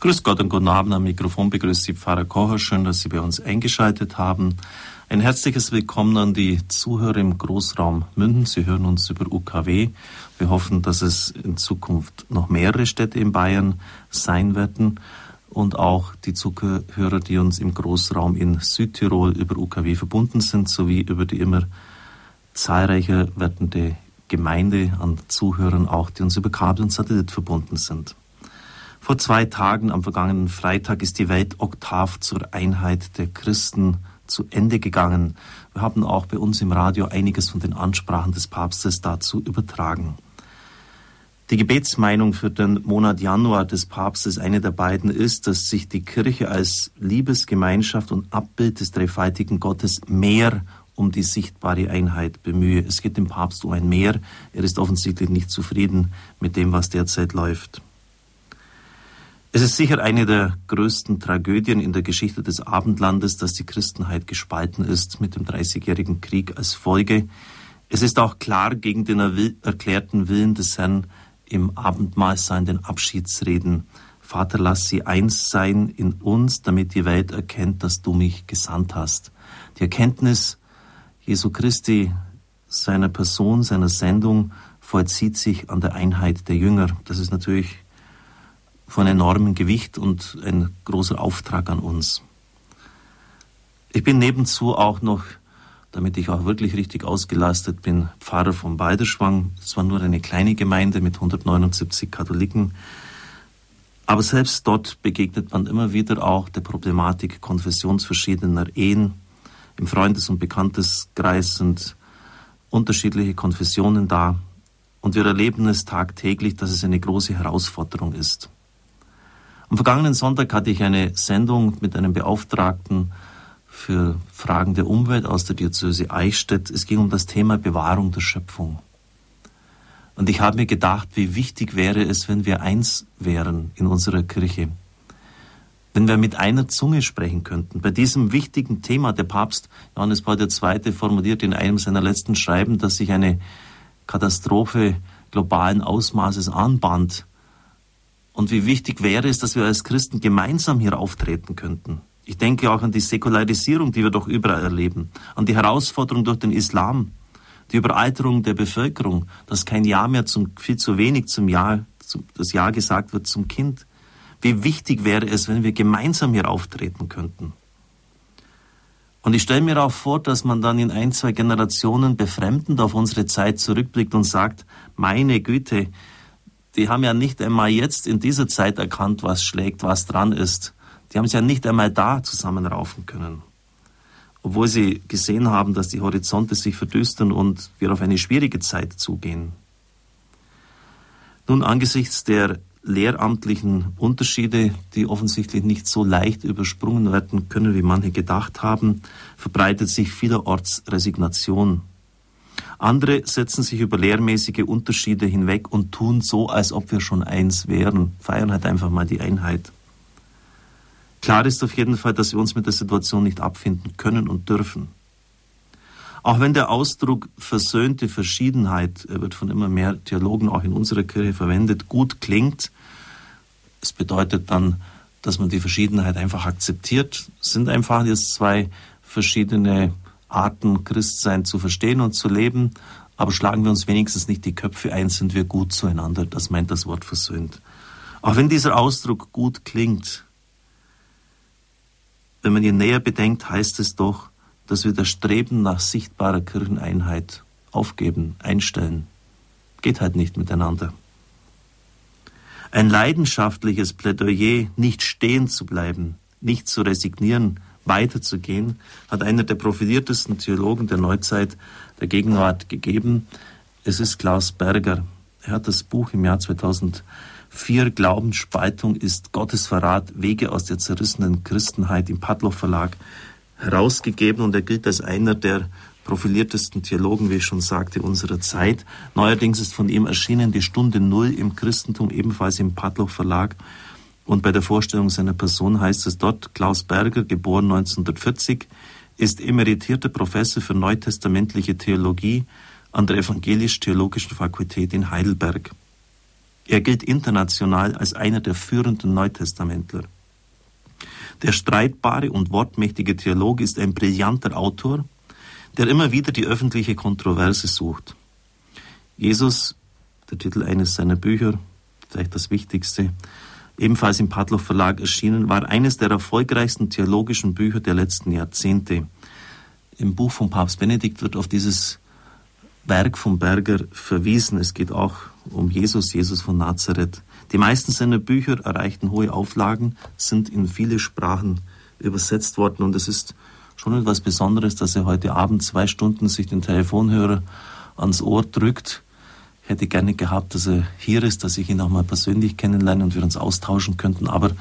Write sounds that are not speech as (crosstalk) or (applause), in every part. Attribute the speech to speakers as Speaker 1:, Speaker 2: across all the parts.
Speaker 1: Grüß Gott und guten Abend am Mikrofon begrüßt Sie Pfarrer Kocher. Schön, dass Sie bei uns eingeschaltet haben. Ein herzliches Willkommen an die Zuhörer im Großraum Münden. Sie hören uns über UKW. Wir hoffen, dass es in Zukunft noch mehrere Städte in Bayern sein werden und auch die Zuhörer, die uns im Großraum in Südtirol über UKW verbunden sind, sowie über die immer zahlreicher werdende Gemeinde an Zuhörern auch, die uns über Kabel und Satellit verbunden sind. Vor zwei Tagen, am vergangenen Freitag, ist die Weltoktav zur Einheit der Christen zu Ende gegangen. Wir haben auch bei uns im Radio einiges von den Ansprachen des Papstes dazu übertragen. Die Gebetsmeinung für den Monat Januar des Papstes, eine der beiden, ist, dass sich die Kirche als Liebesgemeinschaft und Abbild des dreifaltigen Gottes mehr um die sichtbare Einheit bemühe. Es geht dem Papst um ein Mehr. Er ist offensichtlich nicht zufrieden mit dem, was derzeit läuft. Es ist sicher eine der größten Tragödien in der Geschichte des Abendlandes, dass die Christenheit gespalten ist mit dem Dreißigjährigen Krieg als Folge. Es ist auch klar gegen den erklärten Willen des Herrn im Abendmahlsein, den Abschiedsreden. Vater, lass sie eins sein in uns, damit die Welt erkennt, dass du mich gesandt hast. Die Erkenntnis Jesu Christi, seiner Person, seiner Sendung vollzieht sich an der Einheit der Jünger. Das ist natürlich von enormem Gewicht und ein großer Auftrag an uns. Ich bin nebenzu auch noch, damit ich auch wirklich richtig ausgelastet bin, Pfarrer von Balderschwang. Es war nur eine kleine Gemeinde mit 179 Katholiken. Aber selbst dort begegnet man immer wieder auch der Problematik konfessionsverschiedener Ehen. Im Freundes- und Bekannteskreis sind unterschiedliche Konfessionen da. Und wir erleben es tagtäglich, dass es eine große Herausforderung ist. Am vergangenen Sonntag hatte ich eine Sendung mit einem Beauftragten für Fragen der Umwelt aus der Diözese Eichstätt. Es ging um das Thema Bewahrung der Schöpfung. Und ich habe mir gedacht, wie wichtig wäre es, wenn wir eins wären in unserer Kirche. Wenn wir mit einer Zunge sprechen könnten. Bei diesem wichtigen Thema, der Papst Johannes Paul II. formuliert in einem seiner letzten Schreiben, dass sich eine Katastrophe globalen Ausmaßes anbahnt und wie wichtig wäre es, dass wir als Christen gemeinsam hier auftreten könnten. Ich denke auch an die Säkularisierung, die wir doch überall erleben, an die Herausforderung durch den Islam, die Überalterung der Bevölkerung, dass kein Jahr mehr zum, viel zu wenig zum Jahr, zum, das Jahr gesagt wird zum Kind. Wie wichtig wäre es, wenn wir gemeinsam hier auftreten könnten. Und ich stelle mir auch vor, dass man dann in ein, zwei Generationen befremdend auf unsere Zeit zurückblickt und sagt, meine Güte, die haben ja nicht einmal jetzt in dieser Zeit erkannt, was schlägt, was dran ist. Die haben es ja nicht einmal da zusammenraufen können. Obwohl sie gesehen haben, dass die Horizonte sich verdüstern und wir auf eine schwierige Zeit zugehen. Nun, angesichts der lehramtlichen Unterschiede, die offensichtlich nicht so leicht übersprungen werden können, wie manche gedacht haben, verbreitet sich vielerorts Resignation andere setzen sich über lehrmäßige Unterschiede hinweg und tun so, als ob wir schon eins wären, feiern halt einfach mal die Einheit. Klar ist auf jeden Fall, dass wir uns mit der Situation nicht abfinden können und dürfen. Auch wenn der Ausdruck versöhnte Verschiedenheit, er wird von immer mehr Theologen auch in unserer Kirche verwendet, gut klingt, es bedeutet dann, dass man die Verschiedenheit einfach akzeptiert, sind einfach jetzt zwei verschiedene Arten, Christsein zu verstehen und zu leben, aber schlagen wir uns wenigstens nicht die Köpfe ein, sind wir gut zueinander. Das meint das Wort versöhnt. Auch wenn dieser Ausdruck gut klingt, wenn man ihn näher bedenkt, heißt es doch, dass wir das Streben nach sichtbarer Kircheneinheit aufgeben, einstellen. Geht halt nicht miteinander. Ein leidenschaftliches Plädoyer, nicht stehen zu bleiben, nicht zu resignieren, weiterzugehen, hat einer der profiliertesten Theologen der Neuzeit der Gegenwart gegeben. Es ist Klaus Berger. Er hat das Buch im Jahr 2004 Glaubensspaltung ist Gottesverrat, Wege aus der zerrissenen Christenheit im Padloff Verlag herausgegeben und er gilt als einer der profiliertesten Theologen, wie ich schon sagte, unserer Zeit. Neuerdings ist von ihm erschienen die Stunde Null im Christentum, ebenfalls im Padloff Verlag. Und bei der Vorstellung seiner Person heißt es dort, Klaus Berger, geboren 1940, ist emeritierter Professor für neutestamentliche Theologie an der Evangelisch-Theologischen Fakultät in Heidelberg. Er gilt international als einer der führenden Neutestamentler. Der streitbare und wortmächtige Theologe ist ein brillanter Autor, der immer wieder die öffentliche Kontroverse sucht. Jesus, der Titel eines seiner Bücher, vielleicht das wichtigste, ebenfalls im Padloff Verlag erschienen, war eines der erfolgreichsten theologischen Bücher der letzten Jahrzehnte. Im Buch von Papst Benedikt wird auf dieses Werk von Berger verwiesen. Es geht auch um Jesus, Jesus von Nazareth. Die meisten seiner Bücher erreichten hohe Auflagen, sind in viele Sprachen übersetzt worden und es ist schon etwas Besonderes, dass er heute Abend zwei Stunden sich den Telefonhörer ans Ohr drückt. Ich hätte gerne gehabt, dass er hier ist, dass ich ihn auch mal persönlich kennenlerne und wir uns austauschen könnten, aber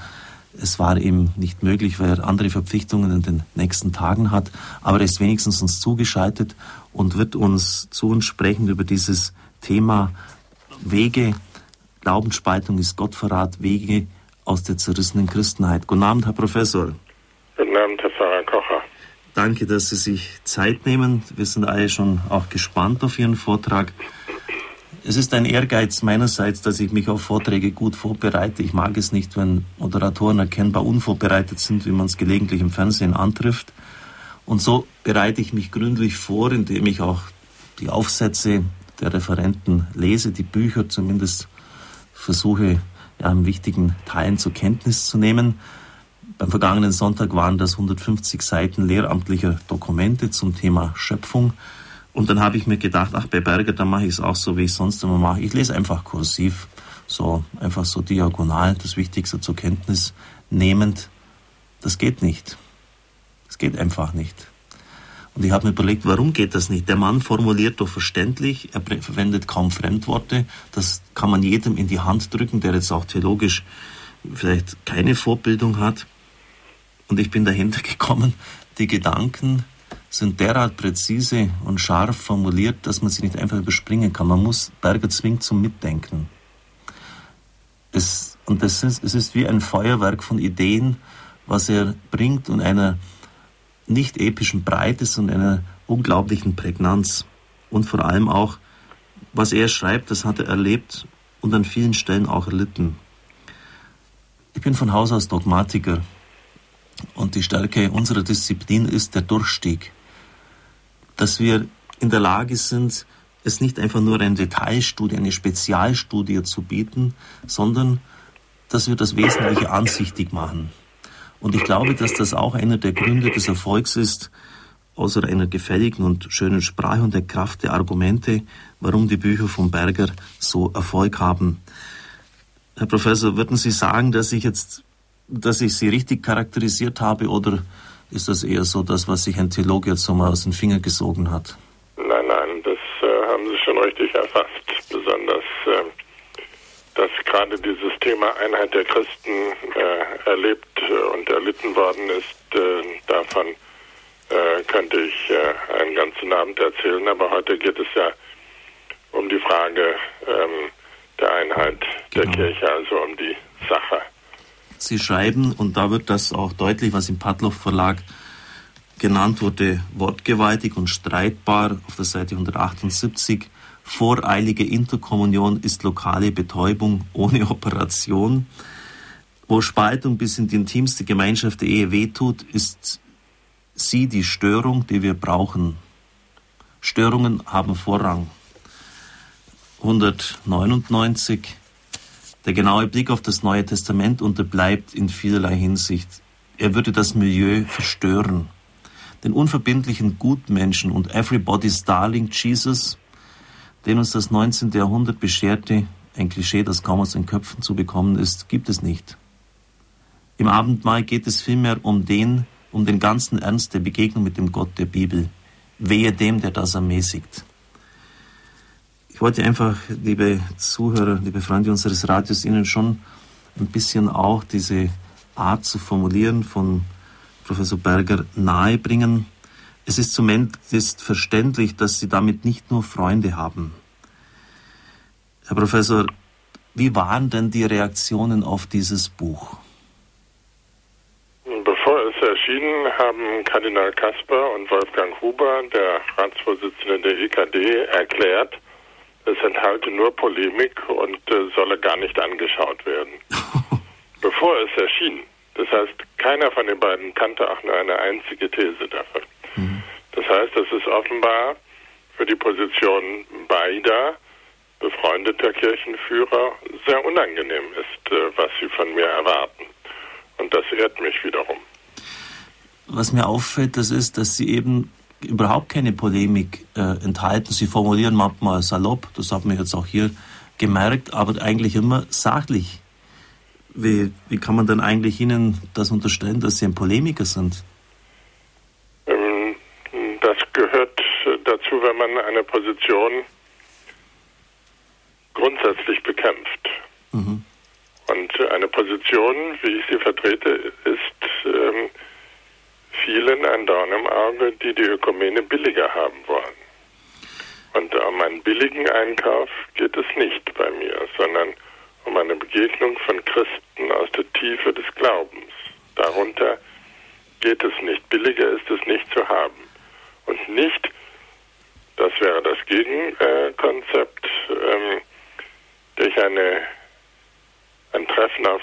Speaker 1: es war ihm nicht möglich, weil er andere Verpflichtungen in den nächsten Tagen hat. Aber er ist wenigstens uns zugeschaltet und wird uns zu uns sprechen über dieses Thema Wege, Glaubensspaltung ist Gottverrat, Wege aus der zerrissenen Christenheit. Guten Abend, Herr Professor.
Speaker 2: Guten Abend, Herr Pfarrer Kocher.
Speaker 1: Danke, dass Sie sich Zeit nehmen. Wir sind alle schon auch gespannt auf Ihren Vortrag. Es ist ein Ehrgeiz meinerseits, dass ich mich auf Vorträge gut vorbereite. Ich mag es nicht, wenn Moderatoren erkennbar unvorbereitet sind, wie man es gelegentlich im Fernsehen antrifft. Und so bereite ich mich gründlich vor, indem ich auch die Aufsätze der Referenten lese, die Bücher zumindest versuche, ja, in wichtigen Teilen zur Kenntnis zu nehmen. Beim vergangenen Sonntag waren das 150 Seiten lehramtlicher Dokumente zum Thema Schöpfung. Und dann habe ich mir gedacht, ach, bei Berger, da mache ich es auch so, wie ich sonst immer mache. Ich lese einfach kursiv, so einfach so diagonal, das Wichtigste zur Kenntnis nehmend. Das geht nicht. Das geht einfach nicht. Und ich habe mir überlegt, warum geht das nicht? Der Mann formuliert doch verständlich, er verwendet kaum Fremdworte. Das kann man jedem in die Hand drücken, der jetzt auch theologisch vielleicht keine Vorbildung hat. Und ich bin dahinter (laughs) gekommen, die Gedanken, sind derart präzise und scharf formuliert, dass man sie nicht einfach überspringen kann. Man muss Berger zwingt zum Mitdenken. Es, und das ist, es ist wie ein Feuerwerk von Ideen, was er bringt und einer nicht epischen Breite, sondern einer unglaublichen Prägnanz. Und vor allem auch, was er schreibt, das hat er erlebt und an vielen Stellen auch erlitten. Ich bin von Haus aus Dogmatiker und die Stärke unserer Disziplin ist der Durchstieg dass wir in der Lage sind, es nicht einfach nur eine Detailstudie, eine Spezialstudie zu bieten, sondern dass wir das Wesentliche ansichtig machen. Und ich glaube, dass das auch einer der Gründe des Erfolgs ist, außer einer gefälligen und schönen Sprache und der Kraft der Argumente, warum die Bücher von Berger so Erfolg haben. Herr Professor, würden Sie sagen, dass ich jetzt, dass ich Sie richtig charakterisiert habe oder ist das eher so das, was sich ein Theologe jetzt so mal aus den Fingern gesogen hat?
Speaker 2: Nein, nein, das äh, haben Sie schon richtig erfasst. Besonders, äh, dass gerade dieses Thema Einheit der Christen äh, erlebt und erlitten worden ist, äh, davon äh, könnte ich äh, einen ganzen Abend erzählen. Aber heute geht es ja um die Frage ähm, der Einheit genau. der Kirche, also um die Sache.
Speaker 1: Sie schreiben, und da wird das auch deutlich, was im Padloff Verlag genannt wurde, wortgewaltig und streitbar auf der Seite 178. Voreilige Interkommunion ist lokale Betäubung ohne Operation. Wo Spaltung bis in die intimste Gemeinschaft der Ehe wehtut, ist sie die Störung, die wir brauchen. Störungen haben Vorrang. 199 der genaue Blick auf das Neue Testament unterbleibt in vielerlei Hinsicht. Er würde das Milieu verstören. Den unverbindlichen Gutmenschen und Everybody's Darling Jesus, den uns das 19. Jahrhundert bescherte, ein Klischee, das kaum aus den Köpfen zu bekommen ist, gibt es nicht. Im Abendmahl geht es vielmehr um den, um den ganzen Ernst der Begegnung mit dem Gott der Bibel. Wehe dem, der das ermäßigt. Ich wollte einfach, liebe Zuhörer, liebe Freunde unseres Radios, Ihnen schon ein bisschen auch diese Art zu formulieren von Professor Berger nahebringen. Es ist zumindest verständlich, dass Sie damit nicht nur Freunde haben. Herr Professor, wie waren denn die Reaktionen auf dieses Buch?
Speaker 2: Bevor es erschien, haben Kardinal Kasper und Wolfgang Huber, der Ratsvorsitzende der EKD, erklärt, es enthalte nur Polemik und äh, solle gar nicht angeschaut werden. (laughs) Bevor es erschien. Das heißt, keiner von den beiden kannte auch nur eine einzige These davon. Mhm. Das heißt, dass es offenbar für die Position beider befreundeter Kirchenführer sehr unangenehm ist, äh, was sie von mir erwarten. Und das ehrt mich wiederum.
Speaker 1: Was mir auffällt, das ist, dass Sie eben überhaupt keine Polemik äh, enthalten. Sie formulieren manchmal salopp, das hat man jetzt auch hier gemerkt, aber eigentlich immer sachlich. Wie, wie kann man denn eigentlich Ihnen das unterstellen, dass Sie ein Polemiker sind?
Speaker 2: Ähm, das gehört dazu, wenn man eine Position grundsätzlich bekämpft. Mhm. Und eine Position, wie ich sie vertrete, ist ähm, vielen ein Dorn im Auge, die die Ökumene billiger haben wollen. Und um einen billigen Einkauf geht es nicht bei mir, sondern um eine Begegnung von Christen aus der Tiefe des Glaubens. Darunter geht es nicht. Billiger ist es nicht zu haben. Und nicht, das wäre das Gegenkonzept, ähm, durch eine, ein Treffen auf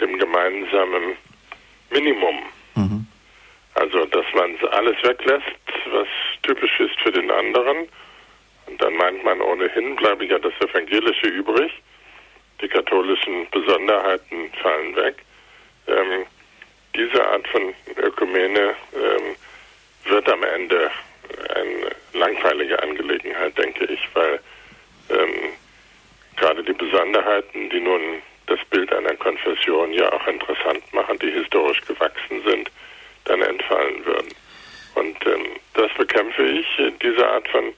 Speaker 2: dem gemeinsamen Minimum. Also, dass man alles weglässt, was typisch ist für den anderen. Und dann meint man ohnehin, bleibe ja das Evangelische übrig. Die katholischen Besonderheiten fallen weg. Ähm, diese Art von Ökumene ähm, wird am Ende eine langweilige Angelegenheit, denke ich, weil ähm, gerade die Besonderheiten, die nun das Bild einer Konfession ja auch interessant machen, die historisch gewachsen sind, dann entfallen würden. Und ähm, das bekämpfe ich, diese Art von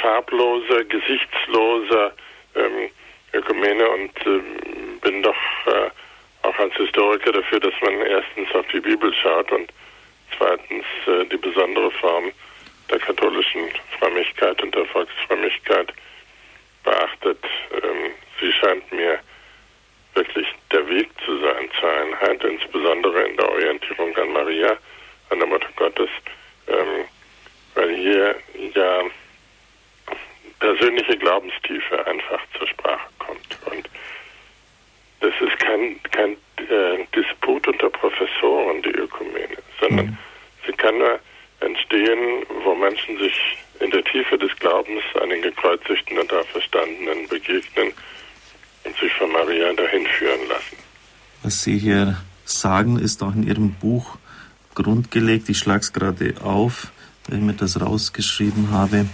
Speaker 2: farbloser, gesichtsloser ähm, Ökumene und ähm, bin doch äh, auch als Historiker dafür, dass man erstens auf die Bibel schaut und zweitens äh, die besondere Form der katholischen Frömmigkeit und der Volksfrömmigkeit beachtet. Ähm, sie scheint mir wirklich der Weg zu sein zur Einheit, insbesondere in der Orientierung an Maria, an der Mutter Gottes, ähm, weil hier ja persönliche Glaubenstiefe einfach zur Sprache kommt. Und das ist kein, kein äh, Disput unter Professoren, die Ökumene, sondern mhm. sie kann nur entstehen, wo Menschen sich in der Tiefe des Glaubens an den gekreuzigten und Auferstandenen begegnen und sich von Maria dahin führen lassen.
Speaker 1: Was Sie hier sagen, ist auch in Ihrem Buch grundgelegt. Ich schlage es gerade auf, weil ich mir das rausgeschrieben habe.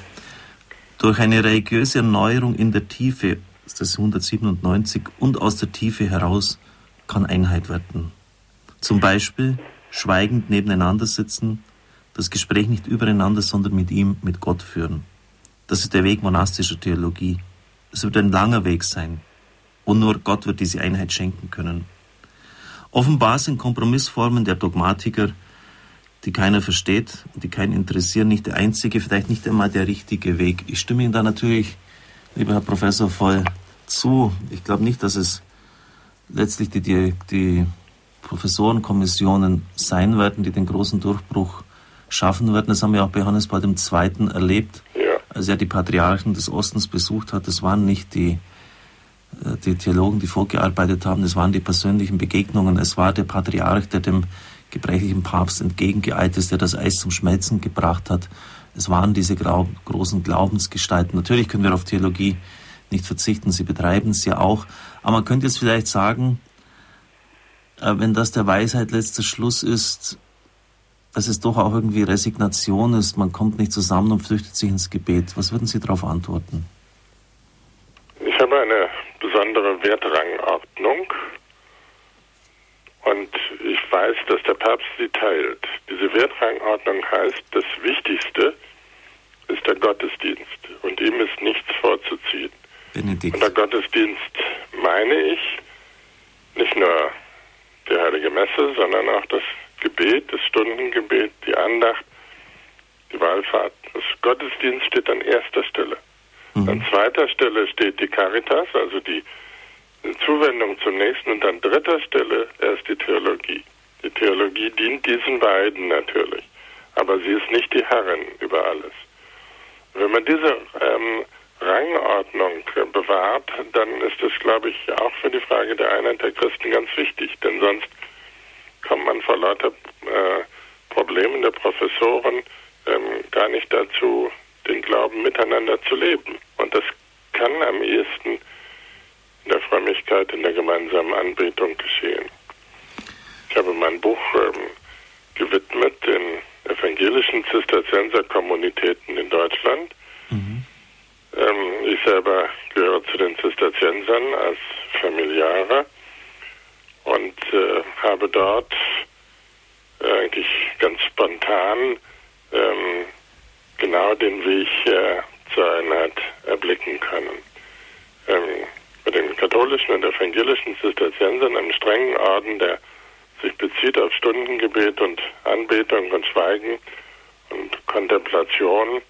Speaker 1: Durch eine religiöse Erneuerung in der Tiefe, ist das 197, und aus der Tiefe heraus kann Einheit werden. Zum Beispiel schweigend nebeneinander sitzen, das Gespräch nicht übereinander, sondern mit ihm, mit Gott führen. Das ist der Weg monastischer Theologie. Es wird ein langer Weg sein. Und nur Gott wird diese Einheit schenken können. Offenbar sind Kompromissformen der Dogmatiker, die keiner versteht und die keinen interessieren, nicht der einzige, vielleicht nicht einmal der richtige Weg. Ich stimme Ihnen da natürlich, lieber Herr Professor, voll zu. Ich glaube nicht, dass es letztlich die, die, die Professorenkommissionen sein werden, die den großen Durchbruch schaffen werden. Das haben wir auch bei Johannes Paul II. erlebt, ja. als er die Patriarchen des Ostens besucht hat. Das waren nicht die, die Theologen, die vorgearbeitet haben, das waren die persönlichen Begegnungen. Es war der Patriarch, der dem gebrechlichen Papst entgegengeeilt ist, der das Eis zum Schmelzen gebracht hat. Es waren diese großen Glaubensgestalten. Natürlich können wir auf Theologie nicht verzichten, sie betreiben es ja auch. Aber man könnte jetzt vielleicht sagen, äh, wenn das der Weisheit letzter Schluss ist, dass es doch auch irgendwie Resignation ist, man kommt nicht zusammen und flüchtet sich ins Gebet. Was würden Sie darauf antworten?
Speaker 2: Ich habe eine besondere Wertrangordnung und ich weiß, dass der Papst sie teilt. Diese Wertrangordnung heißt, das Wichtigste ist der Gottesdienst und ihm ist nichts vorzuziehen. Benedikt. Und der Gottesdienst meine ich nicht nur die Heilige Messe, sondern auch das Gebet, das Stundengebet, die Andacht, die Wallfahrt. Das Gottesdienst steht an erster Stelle. Mhm. An zweiter Stelle steht die Caritas, also die Zuwendung zum Nächsten. Und an dritter Stelle erst die Theologie. Die Theologie dient diesen beiden natürlich. Aber sie ist nicht die Herrin über alles. Wenn man diese ähm, Rangordnung bewahrt, dann ist das, glaube ich, auch für die Frage der Einheit der Christen ganz wichtig. Denn sonst kommt man vor lauter äh, Problemen der Professoren ähm, gar nicht dazu, den Glauben miteinander zu leben. Und das kann am ehesten in der Frömmigkeit, in der gemeinsamen Anbetung geschehen. Ich habe mein Buch ähm, gewidmet den evangelischen Zisterzienser-Kommunitäten in Deutschland. Mhm. Ähm, ich selber gehöre zu den Zisterziensern als Familiarer und äh, habe dort äh, eigentlich ganz spontan ähm, genau den Weg äh, zur Einheit erblicken können. Ähm, bei den katholischen und evangelischen Zisterziensern, einem strengen Orden, der sich bezieht auf Stundengebet und Anbetung und Schweigen und Kontemplation,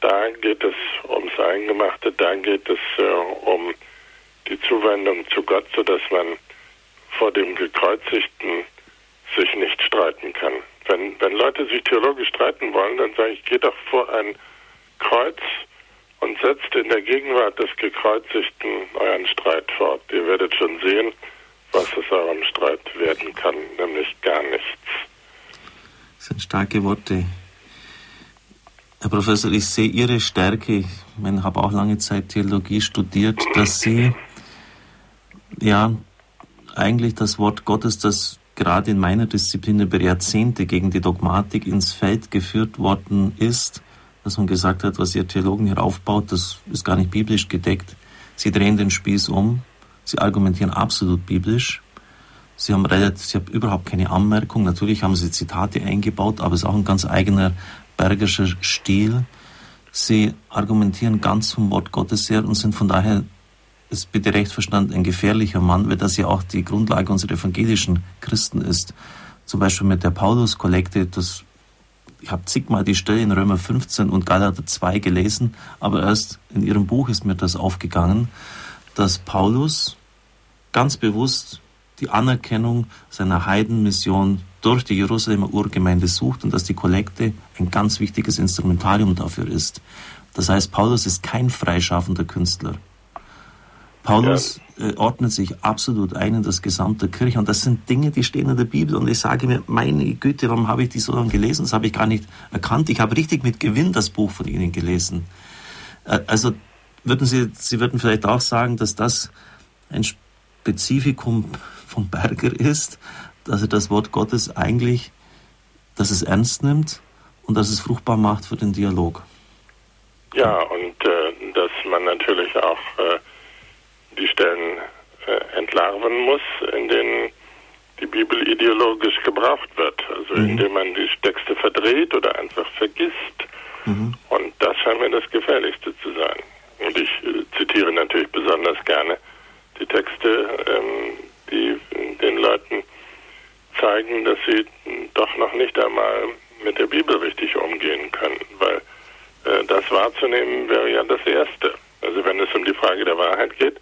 Speaker 2: da geht es ums Eingemachte, da geht es äh, um die Zuwendung zu Gott, sodass man vor dem Gekreuzigten sich nicht streiten kann. Wenn, wenn Leute sich theologisch streiten wollen, dann sage ich, geht doch vor ein Kreuz und setzt in der Gegenwart des Gekreuzigten euren Streit fort. Ihr werdet schon sehen, was aus eurem Streit werden kann, nämlich gar nichts.
Speaker 1: Das sind starke Worte. Herr Professor, ich sehe Ihre Stärke, ich habe auch lange Zeit Theologie studiert, dass Sie ja eigentlich das Wort Gottes, das gerade in meiner Disziplin über Jahrzehnte gegen die Dogmatik ins Feld geführt worden ist, dass man gesagt hat, was ihr Theologen hier aufbaut, das ist gar nicht biblisch gedeckt. Sie drehen den Spieß um, sie argumentieren absolut biblisch. Sie haben relativ, sie haben überhaupt keine Anmerkung. Natürlich haben sie Zitate eingebaut, aber es ist auch ein ganz eigener bergischer Stil. Sie argumentieren ganz vom Wort Gottes her und sind von daher ist bitte recht verstanden ein gefährlicher Mann, weil das ja auch die Grundlage unserer evangelischen Christen ist. Zum Beispiel mit der Paulus-Kollekte, das ich habe zigmal die Stelle in Römer 15 und Galater 2 gelesen, aber erst in ihrem Buch ist mir das aufgegangen, dass Paulus ganz bewusst die Anerkennung seiner Heidenmission durch die Jerusalemer Urgemeinde sucht und dass die Kollekte ein ganz wichtiges Instrumentarium dafür ist. Das heißt, Paulus ist kein freischaffender Künstler. Paulus ja. äh, ordnet sich absolut ein in das gesamte Kirche und das sind Dinge, die stehen in der Bibel und ich sage mir, meine Güte, warum habe ich die so lange gelesen? Das habe ich gar nicht erkannt. Ich habe richtig mit Gewinn das Buch von Ihnen gelesen. Äh, also würden Sie, Sie würden vielleicht auch sagen, dass das ein Spezifikum vom Berger ist, dass er das Wort Gottes eigentlich, dass es ernst nimmt und dass es fruchtbar macht für den Dialog.
Speaker 2: Ja, und äh, dass man natürlich auch äh, die Stellen äh, entlarven muss, in denen die Bibel ideologisch gebraucht wird, also mhm. indem man die Texte verdreht oder einfach vergisst. Mhm. Und das scheint mir das Gefährlichste zu sein. Und ich äh, zitiere natürlich besonders gerne die Texte, ähm, die den Leuten zeigen, dass sie doch noch nicht einmal mit der Bibel richtig umgehen können, weil äh, das wahrzunehmen wäre ja das Erste. Also wenn es um die Frage der Wahrheit geht,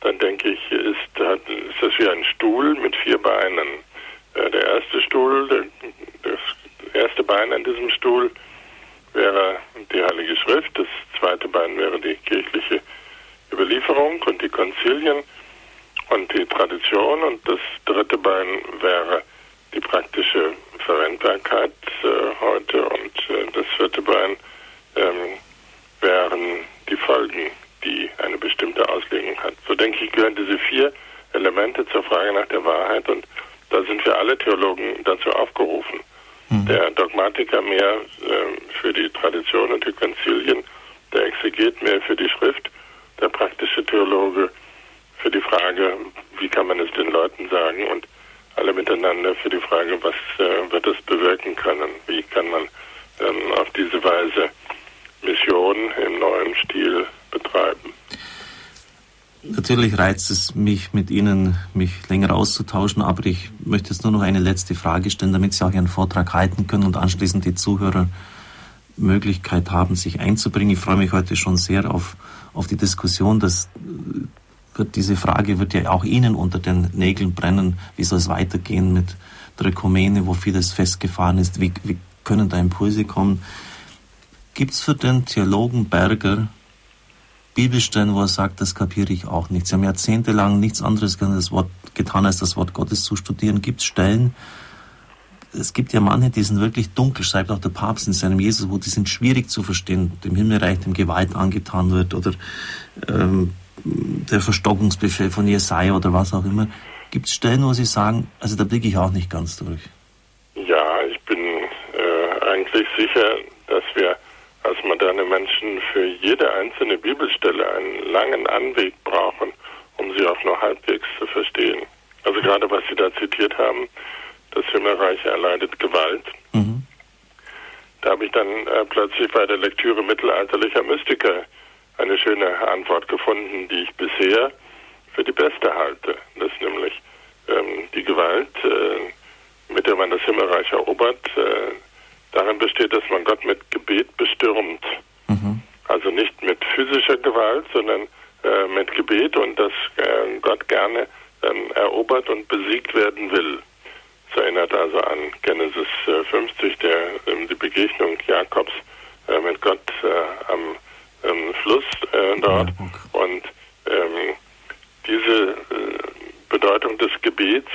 Speaker 2: dann denke ich, ist, ist das wie ein Stuhl mit vier Beinen. Äh, der erste Stuhl, das erste Bein an diesem Stuhl wäre die Heilige Schrift, das zweite Bein wäre die kirchliche Überlieferung und die Konzilien und die Tradition und das dritte Bein wäre die praktische Verwendbarkeit äh, heute und äh, das vierte Bein ähm, wären die Folgen die eine bestimmte Auslegung hat. So denke ich, gehören diese vier Elemente zur Frage nach der Wahrheit und da sind wir alle Theologen dazu aufgerufen. Mhm. Der Dogmatiker mehr äh, für die Tradition und die Konzilien, der Exeget mehr für die Schrift, der praktische Theologe für die Frage, wie kann man es den Leuten sagen und alle miteinander für die Frage, was äh, wird es bewirken können, wie kann man ähm, auf diese Weise Mission im neuen Stil betreiben.
Speaker 1: Natürlich reizt es mich, mit Ihnen mich länger auszutauschen, aber ich möchte jetzt nur noch eine letzte Frage stellen, damit Sie auch Ihren Vortrag halten können und anschließend die Zuhörer Möglichkeit haben, sich einzubringen. Ich freue mich heute schon sehr auf, auf die Diskussion. Das wird, diese Frage wird ja auch Ihnen unter den Nägeln brennen. Wie soll es weitergehen mit der Ökumene, wo vieles festgefahren ist? Wie, wie können da Impulse kommen? Gibt es für den Theologen Berger Bibelstellen, wo er sagt, das kapiere ich auch nicht. Sie haben jahrzehntelang nichts anderes getan, als das Wort Gottes zu studieren. Gibt es Stellen, es gibt ja manche, die sind wirklich dunkel, schreibt auch der Papst in seinem Jesus, wo die sind schwierig zu verstehen, dem Himmelreich, dem Gewalt angetan wird oder ähm, der Verstockungsbefehl von Jesaja oder was auch immer. Gibt es Stellen, wo Sie sagen, also da blicke ich auch nicht ganz durch?
Speaker 2: Ja, ich bin äh, eigentlich sicher, dass wir als moderne Menschen für jede einzelne Bibelstelle einen langen Anweg brauchen, um sie auch nur halbwegs zu verstehen. Also gerade was Sie da zitiert haben, das Himmelreich erleidet Gewalt. Mhm. Da habe ich dann äh, plötzlich bei der Lektüre mittelalterlicher Mystiker eine schöne Antwort gefunden, die ich bisher für die beste halte. Das ist nämlich ähm, die Gewalt, äh, mit der man das Himmelreich erobert, äh, darin besteht, dass man Gott mit Gebet bestürmt. Mhm. Also nicht mit physischer Gewalt, sondern äh, mit Gebet und dass äh, Gott gerne ähm, erobert und besiegt werden will. Das erinnert also an Genesis 50, äh, der, ähm, die Begegnung Jakobs äh, mit Gott äh, am ähm, Fluss dort. Und ähm, diese Bedeutung des Gebets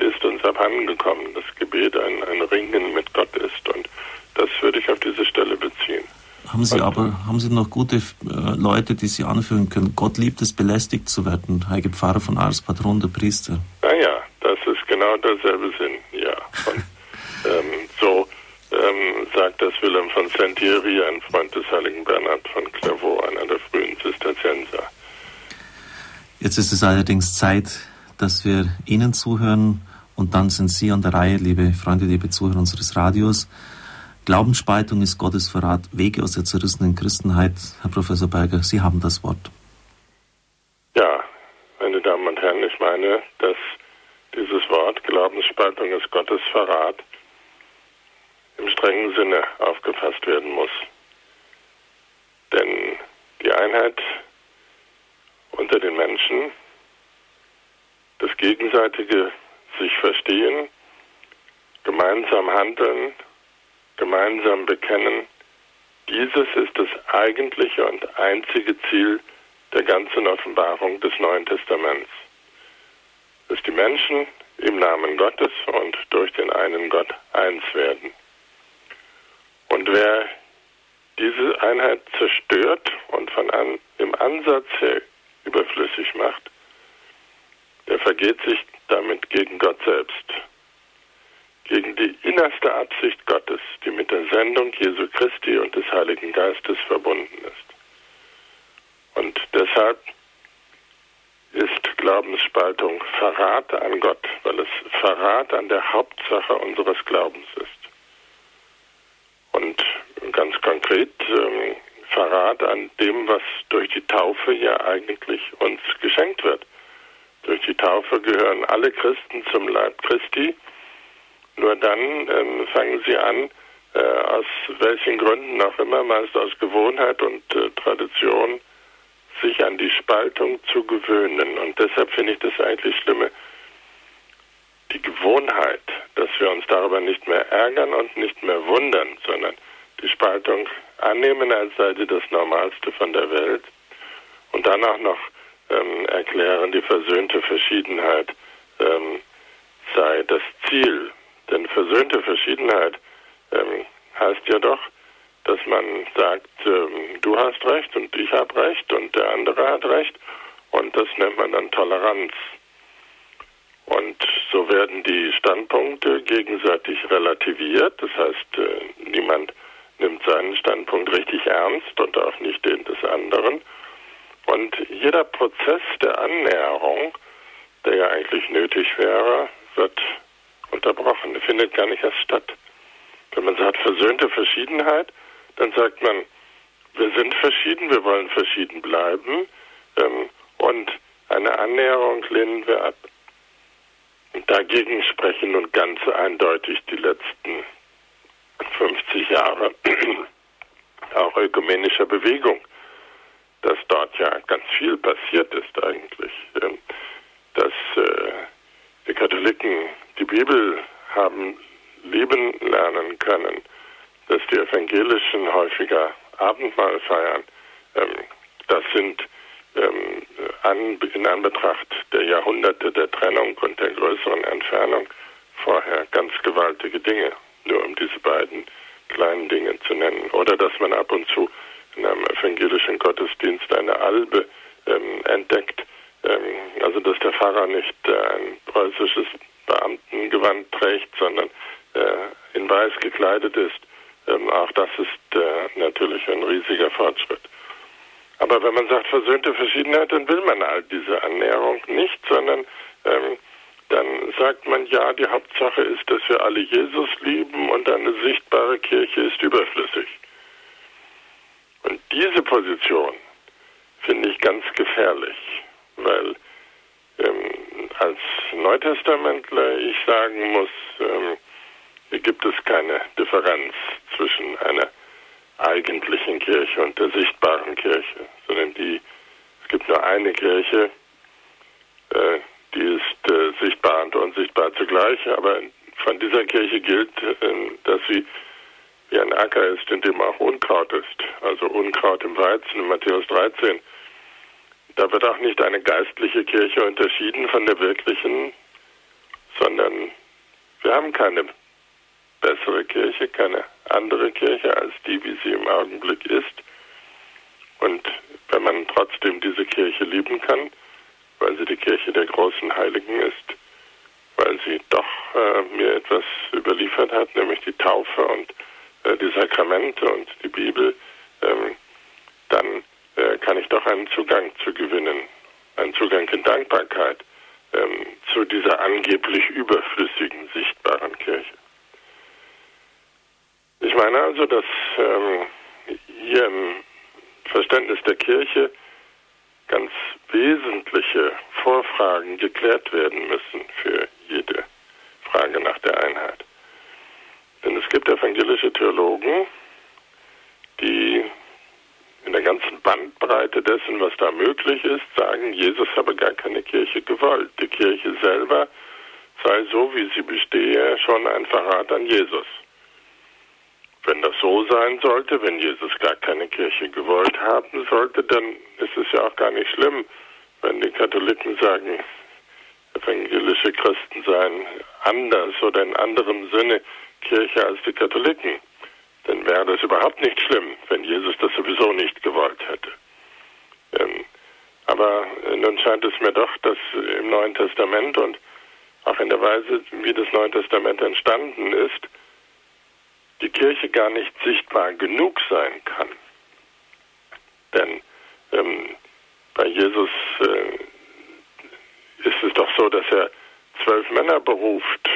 Speaker 2: ist uns abhanden gekommen. Das Gebet ein, ein Ringen mit Gott ist. Und das würde ich auf diese Stelle beziehen.
Speaker 1: Haben Sie aber, haben Sie noch gute äh, Leute, die Sie anführen können? Gott liebt es, belästigt zu werden. Heilige Pfarrer von Ars, Patron der Priester.
Speaker 2: Naja, das ist genau derselbe Sinn, ja. Und, (laughs) ähm, so ähm, sagt das Wilhelm von Sentieri, ein Freund des heiligen Bernhard von Clairvaux, einer der frühen Zisterzienser.
Speaker 1: Jetzt ist es allerdings Zeit, dass wir Ihnen zuhören und dann sind Sie an der Reihe, liebe Freunde, liebe Zuhörer unseres Radios. Glaubensspaltung ist Gottesverrat, Wege aus der zerrissenen Christenheit. Herr Professor Berger, Sie haben das Wort.
Speaker 2: Ja, meine Damen und Herren, ich meine, dass dieses Wort Glaubensspaltung ist Gottesverrat im strengen Sinne aufgefasst werden muss. Denn die Einheit unter den Menschen, das gegenseitige sich verstehen, gemeinsam handeln, gemeinsam bekennen, dieses ist das eigentliche und einzige Ziel der ganzen Offenbarung des Neuen Testaments. Dass die Menschen im Namen Gottes und durch den einen Gott eins werden. Und wer diese Einheit zerstört und von an, im Ansatz her überflüssig macht, der vergeht sich damit gegen Gott selbst gegen die innerste Absicht Gottes, die mit der Sendung Jesu Christi und des Heiligen Geistes verbunden ist. Und deshalb ist Glaubensspaltung Verrat an Gott, weil es Verrat an der Hauptsache unseres Glaubens ist. Und ganz konkret ähm, Verrat an dem, was durch die Taufe ja eigentlich uns geschenkt wird. Durch die Taufe gehören alle Christen zum Leib Christi. Nur dann ähm, fangen sie an, äh, aus welchen Gründen auch immer, meist aus Gewohnheit und äh, Tradition, sich an die Spaltung zu gewöhnen. Und deshalb finde ich das eigentlich schlimme, die Gewohnheit, dass wir uns darüber nicht mehr ärgern und nicht mehr wundern, sondern die Spaltung annehmen, als sei sie das Normalste von der Welt. Und dann auch noch ähm, erklären, die versöhnte Verschiedenheit ähm, sei das Ziel denn versöhnte Verschiedenheit ähm, heißt ja doch, dass man sagt, ähm, du hast recht und ich habe recht und der andere hat recht. Und das nennt man dann Toleranz. Und so werden die Standpunkte gegenseitig relativiert. Das heißt, äh, niemand nimmt seinen Standpunkt richtig ernst und auch nicht den des anderen. Und jeder Prozess der Annäherung, der ja eigentlich nötig wäre, wird unterbrochen. Er findet gar nicht erst statt. Wenn man sagt versöhnte Verschiedenheit, dann sagt man, wir sind verschieden, wir wollen verschieden bleiben ähm, und eine Annäherung lehnen wir ab. Und dagegen sprechen nun ganz eindeutig die letzten 50 Jahre (clears throat) auch ökumenischer Bewegung, dass dort ja ganz viel passiert ist eigentlich, ähm, dass äh, die Katholiken die Bibel haben lieben lernen können, dass die Evangelischen häufiger Abendmahl feiern, ähm, das sind ähm, in Anbetracht der Jahrhunderte der Trennung und der größeren Entfernung vorher ganz gewaltige Dinge, nur um diese beiden kleinen Dinge zu nennen. Oder dass man ab und zu in einem evangelischen Gottesdienst eine Albe ähm, entdeckt, ähm, also dass der Pfarrer nicht äh, ein preußisches Beamtengewand trägt, sondern äh, in weiß gekleidet ist. Ähm, auch das ist äh, natürlich ein riesiger Fortschritt. Aber wenn man sagt versöhnte Verschiedenheit, dann will man all diese Annäherung nicht, sondern ähm, dann sagt man ja, die Hauptsache ist, dass wir alle Jesus lieben und eine sichtbare Kirche ist überflüssig. Und diese Position finde ich ganz gefährlich, weil ähm, als Neutestamentler ich sagen muss, ähm, hier gibt es keine Differenz zwischen einer eigentlichen Kirche und der sichtbaren Kirche, sondern die, es gibt nur eine Kirche, äh, die ist äh, sichtbar und unsichtbar zugleich, aber von dieser Kirche gilt, äh, dass sie wie ein Acker ist, in dem auch Unkraut ist, also Unkraut im Weizen Matthäus 13. Da wird auch nicht eine geistliche Kirche unterschieden von der wirklichen, sondern wir haben keine bessere Kirche, keine andere Kirche als die, wie sie im Augenblick ist. Und wenn man trotzdem diese Kirche lieben kann, weil sie die Kirche der großen Heiligen ist, weil sie doch äh, mir etwas überliefert hat, nämlich die Taufe und äh, die Sakramente und die Bibel, ähm, dann äh, kann ich doch einen Zugang zu gewinnen, einen Zugang in Dankbarkeit ähm, zu dieser angeblich überflüssigen, sichtbaren Kirche. Ich meine also, dass ähm, hier im Verständnis der Kirche ganz wesentliche Vorfragen geklärt werden müssen für jede Frage nach der Einheit. Gibt evangelische Theologen, die in der ganzen Bandbreite dessen, was da möglich ist, sagen, Jesus habe gar keine Kirche gewollt. Die Kirche selber sei so, wie sie bestehe, schon ein Verrat an Jesus. Wenn das so sein sollte, wenn Jesus gar keine Kirche gewollt haben sollte, dann ist es ja auch gar nicht schlimm, wenn die Katholiken sagen, evangelische Christen seien anders oder in anderem Sinne Kirche als die Katholiken. Dann wäre das überhaupt nicht schlimm, wenn Jesus das sowieso nicht gewollt hätte. Ähm, aber nun scheint es mir doch, dass im Neuen Testament und auch in der Weise, wie das Neue Testament entstanden ist, die Kirche gar nicht sichtbar genug sein kann. Denn ähm, bei Jesus äh, ist es doch so, dass er zwölf Männer beruft.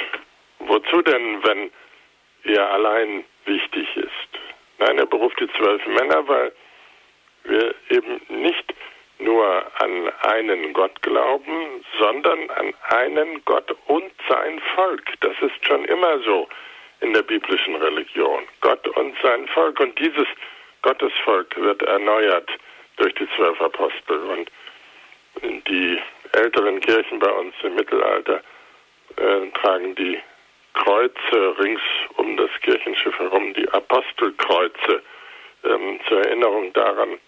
Speaker 2: Wozu denn, wenn er allein wichtig ist? Nein, er beruft die zwölf Männer, weil wir eben nicht nur an einen Gott glauben, sondern an einen Gott und sein Volk. Das ist schon immer so in der biblischen Religion. Gott und sein Volk. Und dieses Gottesvolk wird erneuert durch die zwölf Apostel. Und die älteren Kirchen bei uns im Mittelalter äh, tragen die Kreuze rings um das Kirchenschiff herum, die Apostelkreuze, ähm, zur Erinnerung daran,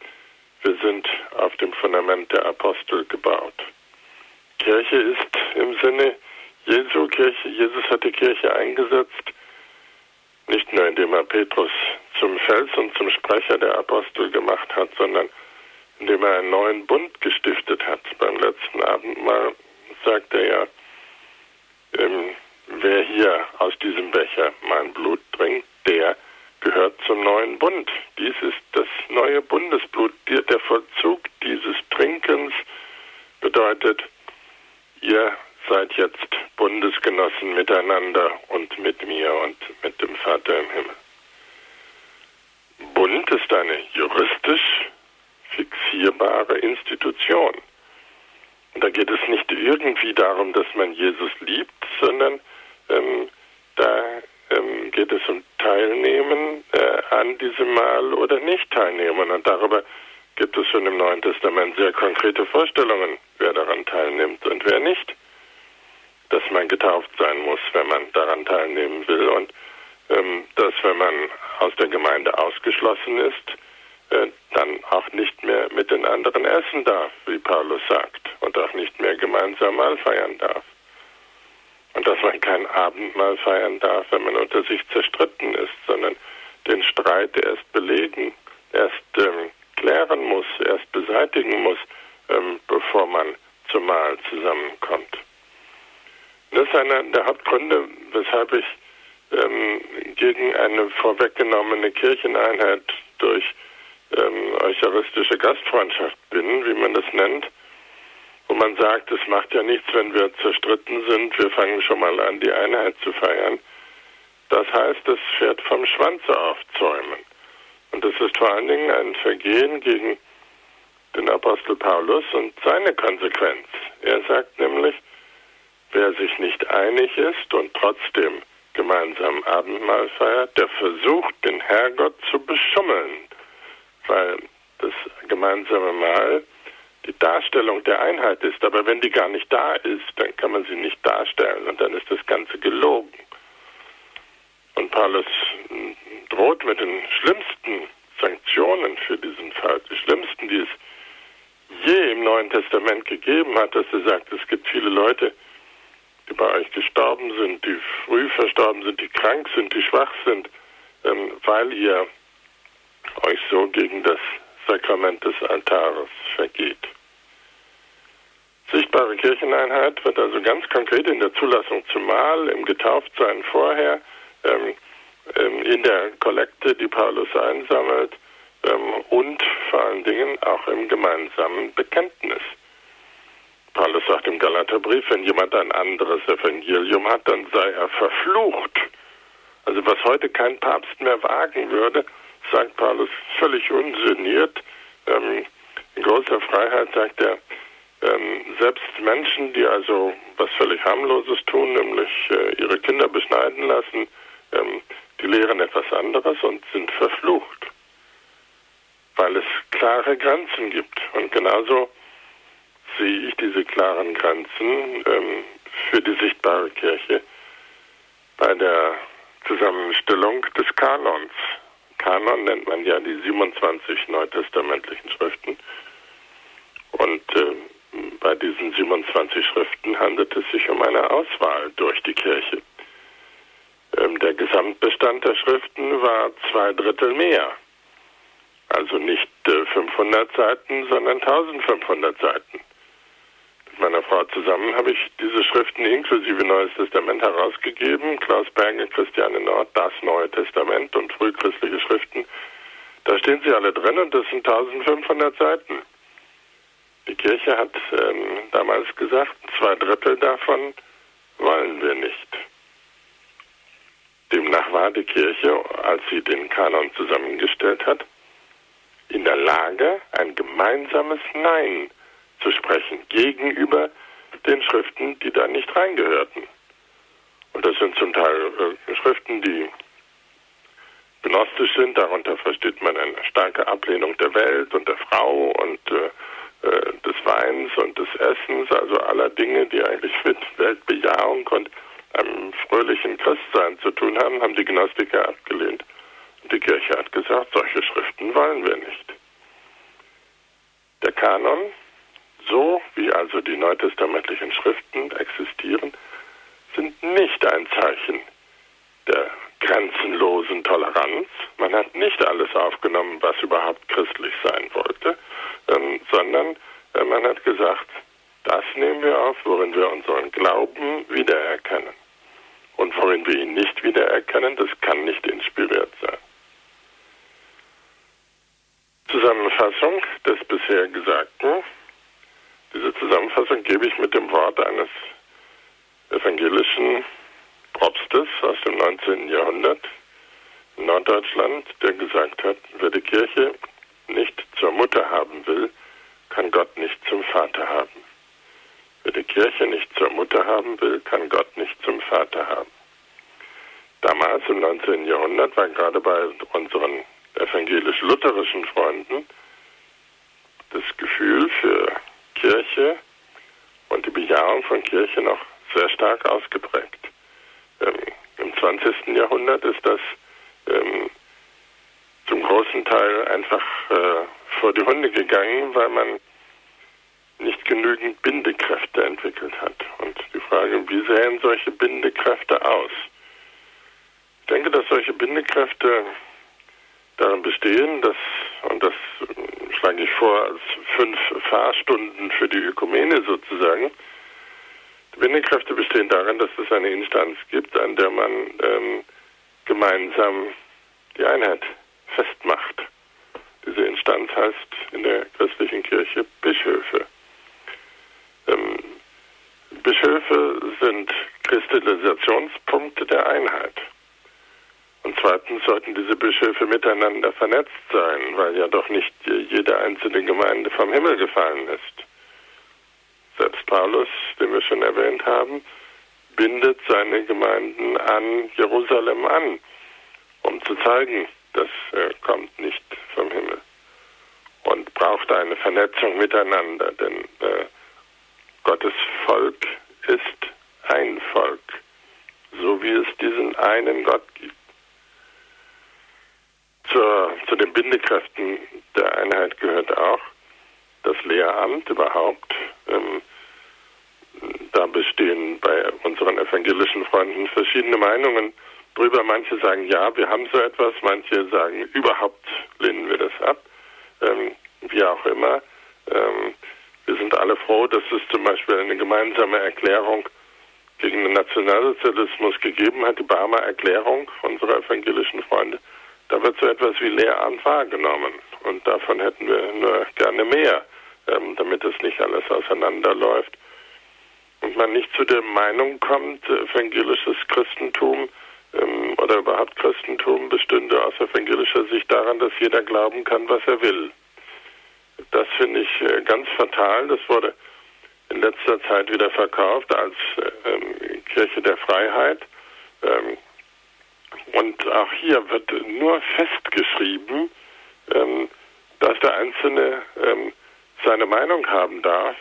Speaker 2: wir sind auf dem Fundament der Apostel gebaut. Kirche ist im Sinne Jesu Kirche, Jesus hat die Kirche eingesetzt, nicht nur indem er Petrus zum Fels und zum Sprecher der Apostel gemacht hat, sondern indem er einen neuen Bund gestiftet hat. Beim letzten Abendmahl sagt er ja, ähm, wer hier aus diesem Becher mein Blut trinkt, der gehört zum neuen Bund. Dies ist das neue Bundesblut. Der Vollzug dieses Trinkens bedeutet, ihr seid jetzt Bundesgenossen miteinander und mit mir und mit dem Vater im Himmel. Bund ist eine juristisch fixierbare Institution. Und da geht es nicht irgendwie darum, dass man Jesus liebt, sondern ähm, da ähm, geht es um Teilnehmen äh, an diesem Mahl oder nicht teilnehmen. Und darüber gibt es schon im Neuen Testament sehr konkrete Vorstellungen, wer daran teilnimmt und wer nicht dass man getauft sein muss, wenn man daran teilnehmen will und ähm, dass wenn man aus der Gemeinde ausgeschlossen ist, äh, dann auch nicht mehr mit den anderen essen darf, wie Paulus sagt, und auch nicht mehr gemeinsam mal feiern darf. Dass man kein Abendmahl feiern darf, wenn man unter sich zerstritten ist, sondern den Streit erst belegen, erst ähm, klären muss, erst beseitigen muss, ähm, bevor man zum Mahl zusammenkommt. Das ist einer der Hauptgründe, weshalb ich ähm, gegen eine vorweggenommene Kircheneinheit durch ähm, eucharistische Gastfreundschaft bin, wie man das nennt, wo man sagt, es macht ja nichts, wenn wir zerstritten sind, wir fangen schon mal an, die Einheit zu feiern. Das heißt, das Pferd vom Schwanze aufzäumen. Und das ist vor allen Dingen ein Vergehen gegen den Apostel Paulus und seine Konsequenz. Er sagt nämlich, wer sich nicht einig ist und trotzdem gemeinsam Abendmahl feiert, der versucht, den Herrgott zu beschummeln, weil das gemeinsame Mahl die Darstellung der Einheit ist. Aber wenn die gar nicht da ist, dann kann man sie nicht darstellen und dann ist das Ganze gelogen. Und Paulus droht mit den schlimmsten Sanktionen für diesen Fall, die schlimmsten, die es je im Neuen Testament gegeben hat, dass er sagt, es gibt viele Leute, die bei euch gestorben sind, die früh verstorben sind, die krank sind, die schwach sind, ähm, weil ihr euch so gegen das Sakrament des Altares vergeht. Sichtbare Kircheneinheit wird also ganz konkret in der Zulassung zum Mahl, im Getauftsein vorher, ähm, ähm, in der Kollekte, die Paulus einsammelt ähm, und vor allen Dingen auch im gemeinsamen Bekenntnis. Paulus sagt im Galaterbrief, wenn jemand ein anderes Evangelium hat, dann sei er verflucht. Also was heute kein Papst mehr wagen würde, sagt Paulus völlig ungeniert. Ähm, in großer Freiheit sagt er, ähm, selbst Menschen, die also was völlig harmloses tun, nämlich äh, ihre Kinder beschneiden lassen, ähm, die lehren etwas anderes und sind verflucht, weil es klare Grenzen gibt. Und genauso sehe ich diese klaren Grenzen ähm, für die sichtbare Kirche bei der Zusammenstellung des Kanons. Kanon nennt man ja die 27 neutestamentlichen Schriften. Und äh, bei diesen 27 Schriften handelt es sich um eine Auswahl durch die Kirche. Ähm, der Gesamtbestand der Schriften war zwei Drittel mehr. Also nicht äh, 500 Seiten, sondern 1500 Seiten. Meiner Frau zusammen habe ich diese Schriften inklusive Neues Testament herausgegeben. Klaus Berge, Christiane Nord, das Neue Testament und frühchristliche Schriften. Da stehen sie alle drin und das sind 1500 Seiten. Die Kirche hat ähm, damals gesagt, zwei Drittel davon wollen wir nicht. Demnach war die Kirche, als sie den Kanon zusammengestellt hat, in der Lage, ein gemeinsames Nein zu sprechen gegenüber den Schriften, die da nicht reingehörten. Und das sind zum Teil äh, Schriften, die gnostisch sind. Darunter versteht man eine starke Ablehnung der Welt und der Frau und äh, äh des Weins und des Essens, also aller Dinge, die eigentlich mit Weltbejahung und einem fröhlichen Christsein zu tun haben, haben die Gnostiker abgelehnt. Und die Kirche hat gesagt, solche Schriften wollen wir nicht. Der Kanon so wie also die neutestamentlichen Schriften existieren, sind nicht ein Zeichen der grenzenlosen Toleranz. Man hat nicht alles aufgenommen, was überhaupt christlich sein wollte, ähm, sondern äh, man hat gesagt, das nehmen wir auf, worin wir unseren Glauben wiedererkennen. Und worin wir ihn nicht wiedererkennen, das kann nicht inspiriert sein. Zusammenfassung des bisher Gesagten. Diese Zusammenfassung gebe ich mit dem Wort eines evangelischen Propstes aus dem 19. Jahrhundert in Norddeutschland, der gesagt hat, wer die Kirche nicht zur Mutter haben will, kann Gott nicht zum Vater haben. Wer die Kirche nicht zur Mutter haben will, kann Gott nicht zum Vater haben. Damals im 19. Jahrhundert war gerade bei unseren evangelisch-lutherischen Freunden das Gefühl für Kirche und die Bejahung von Kirche noch sehr stark ausgeprägt. Ähm, Im 20. Jahrhundert ist das ähm, zum großen Teil einfach äh, vor die Hunde gegangen, weil man nicht genügend Bindekräfte entwickelt hat. Und die Frage, wie sehen solche Bindekräfte aus? Ich denke, dass solche Bindekräfte darin bestehen, dass, und das schlage ich vor als fünf Fahrstunden für die Ökumene sozusagen, die Bindekräfte bestehen darin, dass es eine Instanz gibt, an der man ähm, gemeinsam die Einheit festmacht. Diese Instanz heißt in der christlichen Kirche Bischöfe. Ähm, Bischöfe sind Kristallisationspunkte der Einheit. Und zweitens sollten diese Bischöfe miteinander vernetzt sein, weil ja doch nicht jede einzelne Gemeinde vom Himmel gefallen ist. Selbst Paulus, den wir schon erwähnt haben, bindet seine Gemeinden an Jerusalem an, um zu zeigen, das kommt nicht vom Himmel. Und braucht eine Vernetzung miteinander, denn äh, Gottes Volk ist ein Volk, so wie es diesen einen Gott gibt. Zur, zu den Bindekräften der Einheit gehört auch das Lehramt überhaupt. Ähm, da bestehen bei unseren evangelischen Freunden verschiedene Meinungen drüber. Manche sagen, ja, wir haben so etwas, manche sagen, überhaupt lehnen wir das ab. Ähm, wie auch immer. Ähm, wir sind alle froh, dass es zum Beispiel eine gemeinsame Erklärung gegen den Nationalsozialismus gegeben hat, die Barmer Erklärung unserer evangelischen Freunde. Da wird so etwas wie Lehramt wahrgenommen. Und davon hätten wir nur gerne mehr, ähm, damit es nicht alles auseinanderläuft. Und man nicht zu der Meinung kommt, evangelisches Christentum ähm, oder überhaupt Christentum bestünde aus evangelischer Sicht daran, dass jeder glauben kann, was er will. Das finde ich äh, ganz fatal. Das wurde in letzter Zeit wieder verkauft als ähm, Kirche der Freiheit. Ähm, und auch hier wird nur festgeschrieben, ähm, dass der Einzelne ähm, seine Meinung haben darf,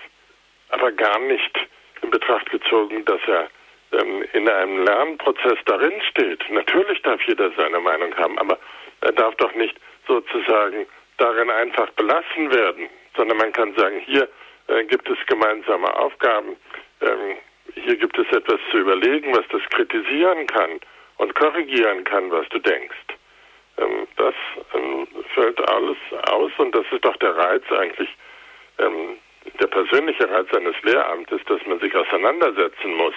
Speaker 2: aber gar nicht in Betracht gezogen, dass er ähm, in einem Lernprozess darin steht. Natürlich darf jeder seine Meinung haben, aber er darf doch nicht sozusagen darin einfach belassen werden, sondern man kann sagen, hier äh, gibt es gemeinsame Aufgaben, ähm, hier gibt es etwas zu überlegen, was das kritisieren kann und korrigieren kann, was du denkst. Ähm, das ähm, fällt alles aus und das ist doch der Reiz eigentlich, ähm, der persönliche Reiz eines Lehramtes, dass man sich auseinandersetzen muss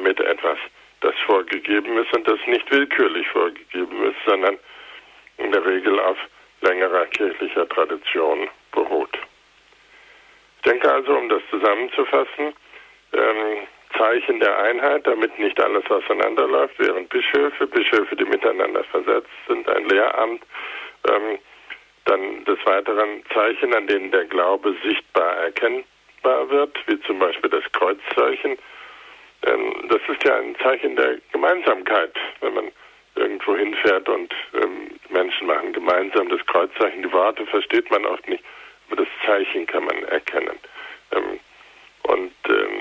Speaker 2: mit etwas, das vorgegeben ist und das nicht willkürlich vorgegeben ist, sondern in der Regel auf längerer kirchlicher Tradition beruht. Ich denke also, um das zusammenzufassen, ähm, Zeichen der Einheit, damit nicht alles auseinanderläuft, wären Bischöfe, Bischöfe, die miteinander versetzt sind, ein Lehramt, ähm, dann des Weiteren Zeichen, an denen der Glaube sichtbar erkennbar wird, wie zum Beispiel das Kreuzzeichen. Ähm, das ist ja ein Zeichen der Gemeinsamkeit, wenn man irgendwo hinfährt und ähm, Menschen machen gemeinsam das Kreuzzeichen. Die Worte versteht man oft nicht, aber das Zeichen kann man erkennen. Ähm, und ähm,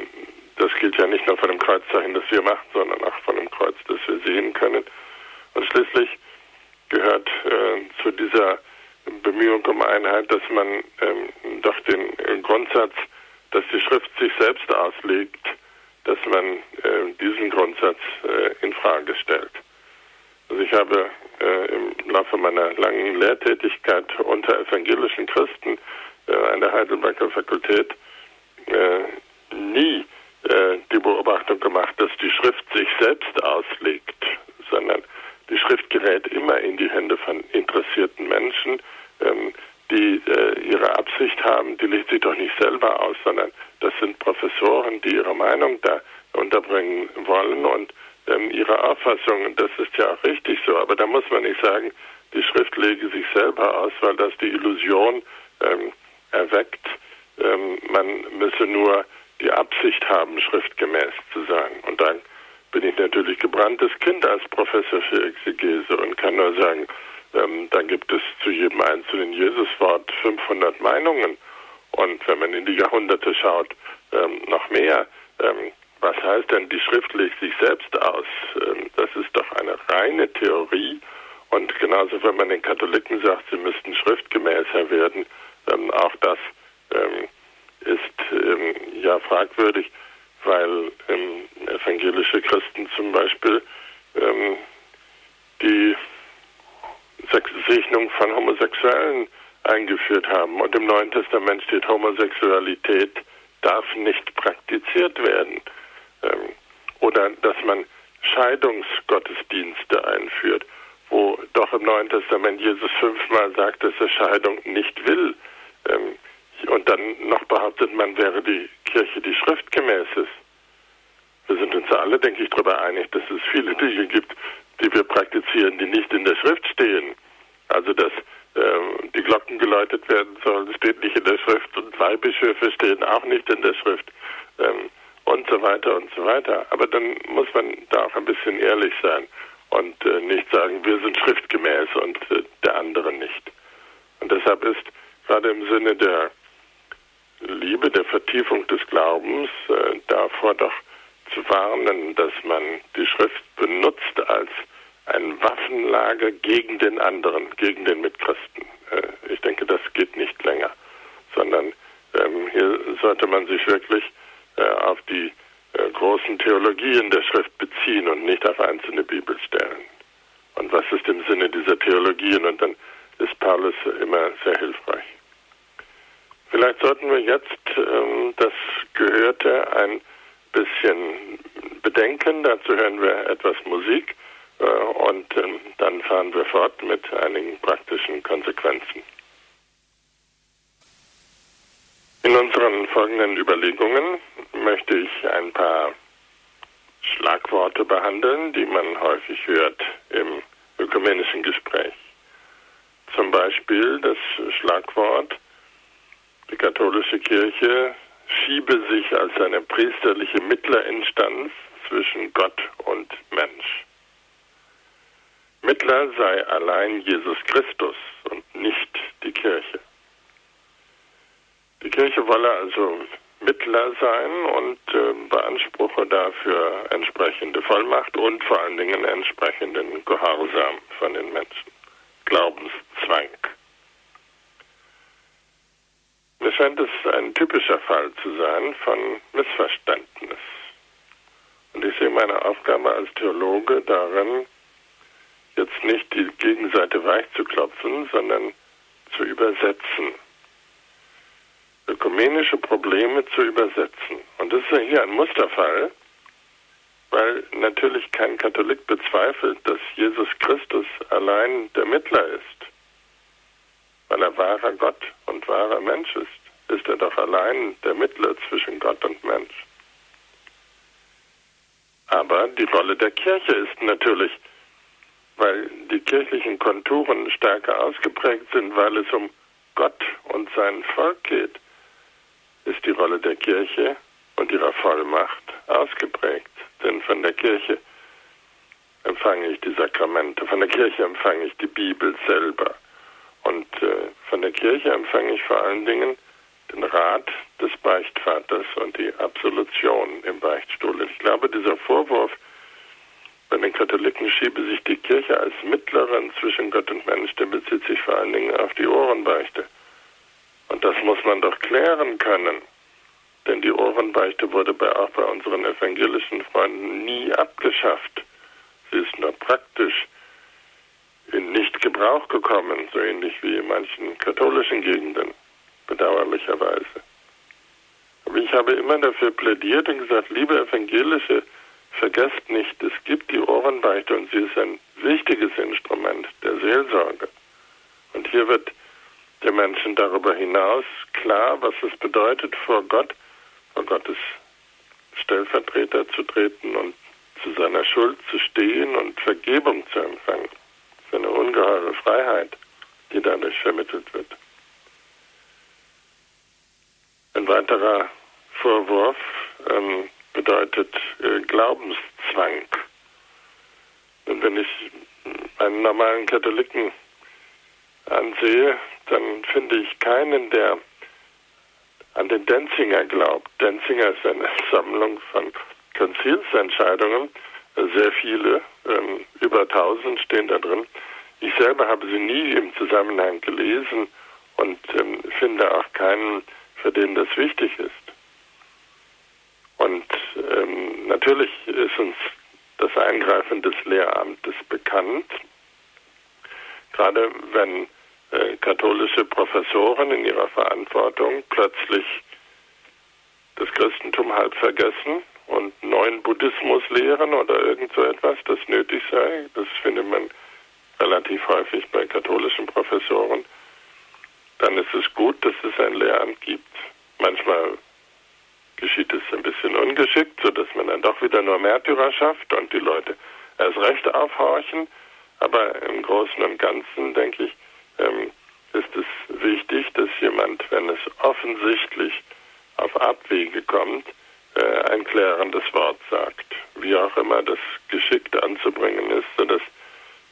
Speaker 2: das gilt ja nicht nur von dem Kreuzzeichen, das wir machen, sondern auch von dem Kreuz, das wir sehen können. Und schließlich gehört äh, zu dieser Bemühung um Einheit, dass man ähm, doch den Grundsatz, dass die Schrift sich selbst auslegt, dass man äh, diesen Grundsatz äh, in Frage stellt. Also ich habe äh, im Laufe meiner langen Lehrtätigkeit unter evangelischen Christen äh, an der Heidelberger Fakultät äh, nie äh, die Beobachtung gemacht, dass die Schrift sich selbst schiebe sich als eine priesterliche Mittlerinstanz zwischen Gott und Mensch. Mittler sei allein Jesus Christus und nicht die Kirche. Die Kirche wolle also Mittler sein und äh, beanspruche dafür entsprechende Vollmacht und vor allen Dingen entsprechenden Gehorsam von den Menschen. Glaubenszwang. Mir scheint es ein typischer Fall zu sein von Missverständnis. Und ich sehe meine Aufgabe als Theologe darin, jetzt nicht die Gegenseite weich zu klopfen, sondern zu übersetzen. Ökumenische Probleme zu übersetzen. Und das ist ja hier ein Musterfall, weil natürlich kein Katholik bezweifelt, dass Jesus Christus allein der Mittler ist weil er wahrer Gott und wahrer Mensch ist, ist er doch allein der Mittler zwischen Gott und Mensch. Aber die Rolle der Kirche ist natürlich, weil die kirchlichen Konturen stärker ausgeprägt sind, weil es um Gott und sein Volk geht, ist die Rolle der Kirche und ihrer Vollmacht ausgeprägt. Denn von der Kirche empfange ich die Sakramente, von der Kirche empfange ich die Bibel selber. Und äh, von der Kirche empfange ich vor allen Dingen den Rat des Beichtvaters und die Absolution im Beichtstuhl. Ich glaube, dieser Vorwurf, bei den Katholiken schiebe sich die Kirche als Mittlerin zwischen Gott und Mensch, der bezieht sich vor allen Dingen auf die Ohrenbeichte. Und das muss man doch klären können. Denn die Ohrenbeichte wurde bei, auch bei unseren evangelischen Freunden nie abgeschafft. Sie ist nur praktisch in Nicht-Gebrauch gekommen, so ähnlich wie in manchen katholischen Gegenden, bedauerlicherweise. Aber ich habe immer dafür plädiert und gesagt, liebe Evangelische, vergesst nicht, es gibt die Ohrenbeichte und sie ist ein wichtiges Instrument der Seelsorge. Und hier wird den Menschen darüber hinaus klar, was es bedeutet, vor Gott, vor Gottes Stellvertreter zu treten und zu seiner Schuld zu stehen und Vergebung zu empfangen für eine ungeheure Freiheit, die dadurch vermittelt wird. Ein weiterer Vorwurf ähm, bedeutet äh, Glaubenszwang. Und wenn ich einen normalen Katholiken ansehe, dann finde ich keinen, der an den Denzinger glaubt. Denzinger ist eine (laughs) Sammlung von Konzilsentscheidungen, sehr viele, ähm, über 1000 stehen da drin, Ich selber habe sie nie im Zusammenhang gelesen und ähm, finde auch keinen, für den das wichtig ist. Und ähm, natürlich ist uns das Eingreifen des Lehramtes bekannt, gerade wenn äh, katholische Professoren in ihrer Verantwortung plötzlich das Christentum halb vergessen und neuen Buddhismus lehren oder irgend so etwas, das nötig sei. Das findet man relativ häufig bei katholischen Professoren. Dann ist es gut, dass es ein Lehramt gibt. Manchmal geschieht es ein bisschen ungeschickt, sodass man dann doch wieder nur Märtyrer schafft und die Leute erst recht aufhorchen. Aber im Großen und Ganzen, denke ich, ähm, ist es wichtig, dass jemand, wenn es offensichtlich auf Abwege kommt, äh, ein klärendes Wort sagt. Wie auch immer das geschickt anzubringen ist, sodass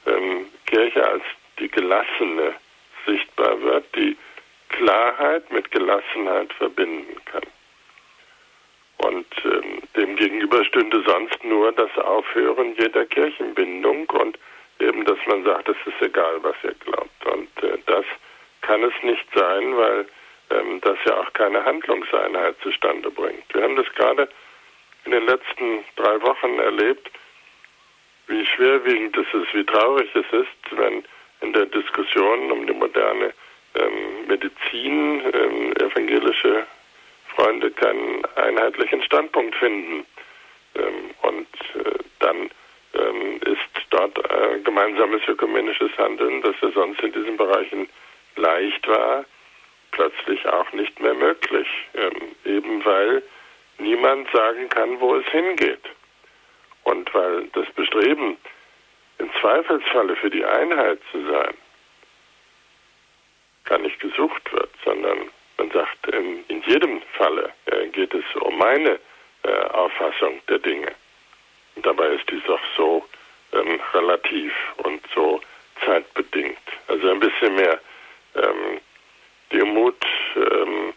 Speaker 2: ähm, Kirche als die Gelassene sichtbar wird, die Klarheit mit Gelassenheit verbinden kann. Und ähm, dem gegenüber stünde sonst nur das Aufhören jeder Kirchenbindung und eben, dass man sagt, es ist egal, was ihr glaubt. Und äh, das kann es nicht sein, weil ähm, das ja auch keine Handlungseinheit zustande bringt. Wir haben das gerade in den letzten drei Wochen erlebt, wie schwerwiegend es ist, wie traurig es ist, wenn in der Diskussion um die moderne ähm, Medizin ähm, evangelische Freunde keinen einheitlichen Standpunkt finden. Ähm, und äh, dann ähm, ist dort äh, gemeinsames ökumenisches Handeln, das ja sonst in diesen Bereichen leicht war, plötzlich auch nicht mehr möglich, ähm, eben weil niemand sagen kann, wo es hingeht. Und weil das Bestreben, im Zweifelsfalle für die Einheit zu sein, gar nicht gesucht wird, sondern man sagt, in, in jedem Falle äh, geht es um meine äh, Auffassung der Dinge. Und dabei ist dies doch so ähm, relativ und so zeitbedingt. Also ein bisschen mehr ähm, Demut ähm,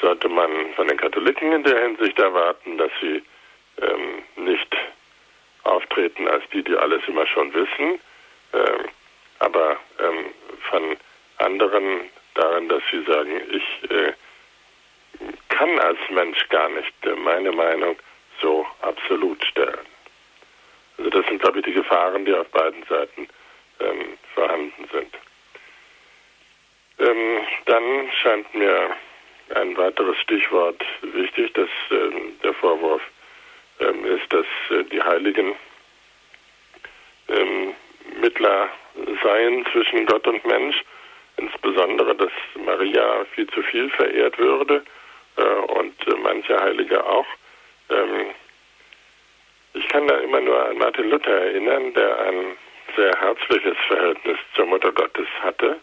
Speaker 2: sollte man von den Katholiken in der Hinsicht erwarten, dass sie ähm, nicht auftreten als die, die alles immer schon wissen, ähm, aber ähm, von anderen daran, dass sie sagen, ich äh, kann als Mensch gar nicht äh, meine Meinung so absolut stellen. Also das sind, glaube ich, die Gefahren, die auf beiden Seiten ähm, vorhanden sind. Ähm, dann scheint mir ein weiteres Stichwort wichtig, dass ähm, der Vorwurf ähm, ist, dass äh, die Heiligen ähm, Mittler seien zwischen Gott und Mensch, insbesondere, dass Maria viel zu viel verehrt würde äh, und äh, manche Heilige auch. Ähm, ich kann da immer nur an Martin Luther erinnern, der ein sehr herzliches Verhältnis zur Mutter Gottes hatte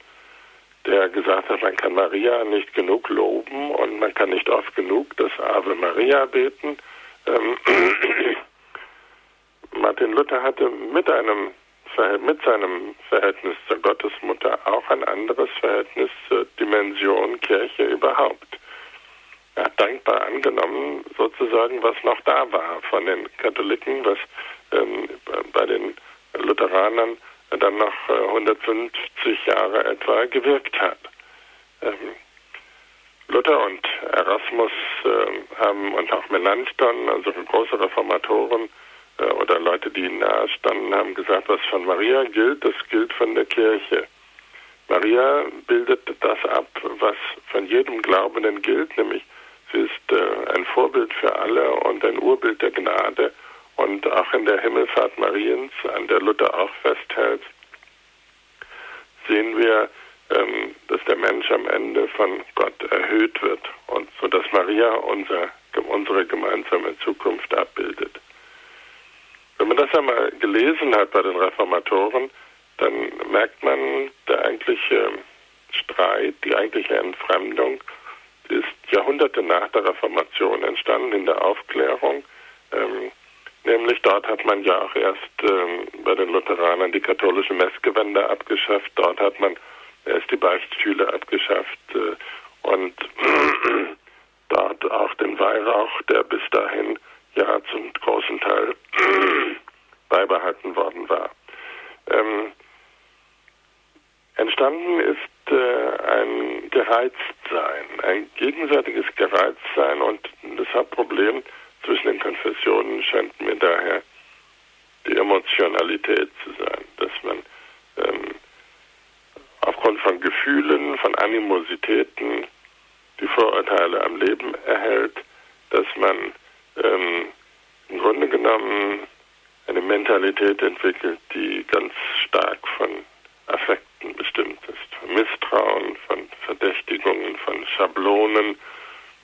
Speaker 2: der gesagt hat, man kann Maria nicht genug loben und man kann nicht oft genug das Ave Maria beten. Ähm, (clears throat) Martin Luther hatte mit einem mit seinem Verhältnis zur Gottesmutter auch ein anderes Verhältnis zur Dimension Kirche überhaupt. Er hat dankbar angenommen, sozusagen, was noch da war von den Katholiken, was ähm, bei den Lutheranern dann noch 150 äh, Jahre etwa gewirkt hat. Ähm, Luther und Erasmus äh, haben und auch Melanchthon, also große Reformatoren äh, oder Leute, die ihnen nahe standen, haben gesagt, was von Maria gilt, das gilt von der Kirche. Maria bildet das ab, was von jedem Glaubenden gilt, nämlich sie ist äh, ein Vorbild für alle und ein Urbild der Gnade und auch in der Himmelfahrt Mariens, an der Luther auch festhält, sehen wir, ähm, dass der Mensch am Ende von Gott erhöht wird und so dass Maria unser, unsere gemeinsame Zukunft abbildet. Wenn man das einmal gelesen hat bei den Reformatoren, dann merkt man, der eigentliche Streit, die eigentliche Entfremdung ist Jahrhunderte nach der Reformation entstanden in der Aufklärung. Ähm, Nämlich dort hat man ja auch erst ähm, bei den Lutheranern die katholische Messgewänder abgeschafft. Dort hat man erst die Beichtstühle abgeschafft äh, und (clears throat) dort auch den Weihrauch, der bis dahin ja zum großen Teil (clears throat) beibehalten worden war. Ähm, entstanden ist äh, ein Gereiztsein, ein gegenseitiges Gereiztsein und das Hauptproblem zwischen den Konfessionen scheint mir daher die Emotionalität zu sein, dass man ähm, aufgrund von Gefühlen, von Animositäten die Vorurteile am Leben erhält, dass man ähm, im Grunde genommen eine Mentalität entwickelt, die ganz stark von Affekten bestimmt ist, von Misstrauen, von Verdächtigungen, von Schablonen,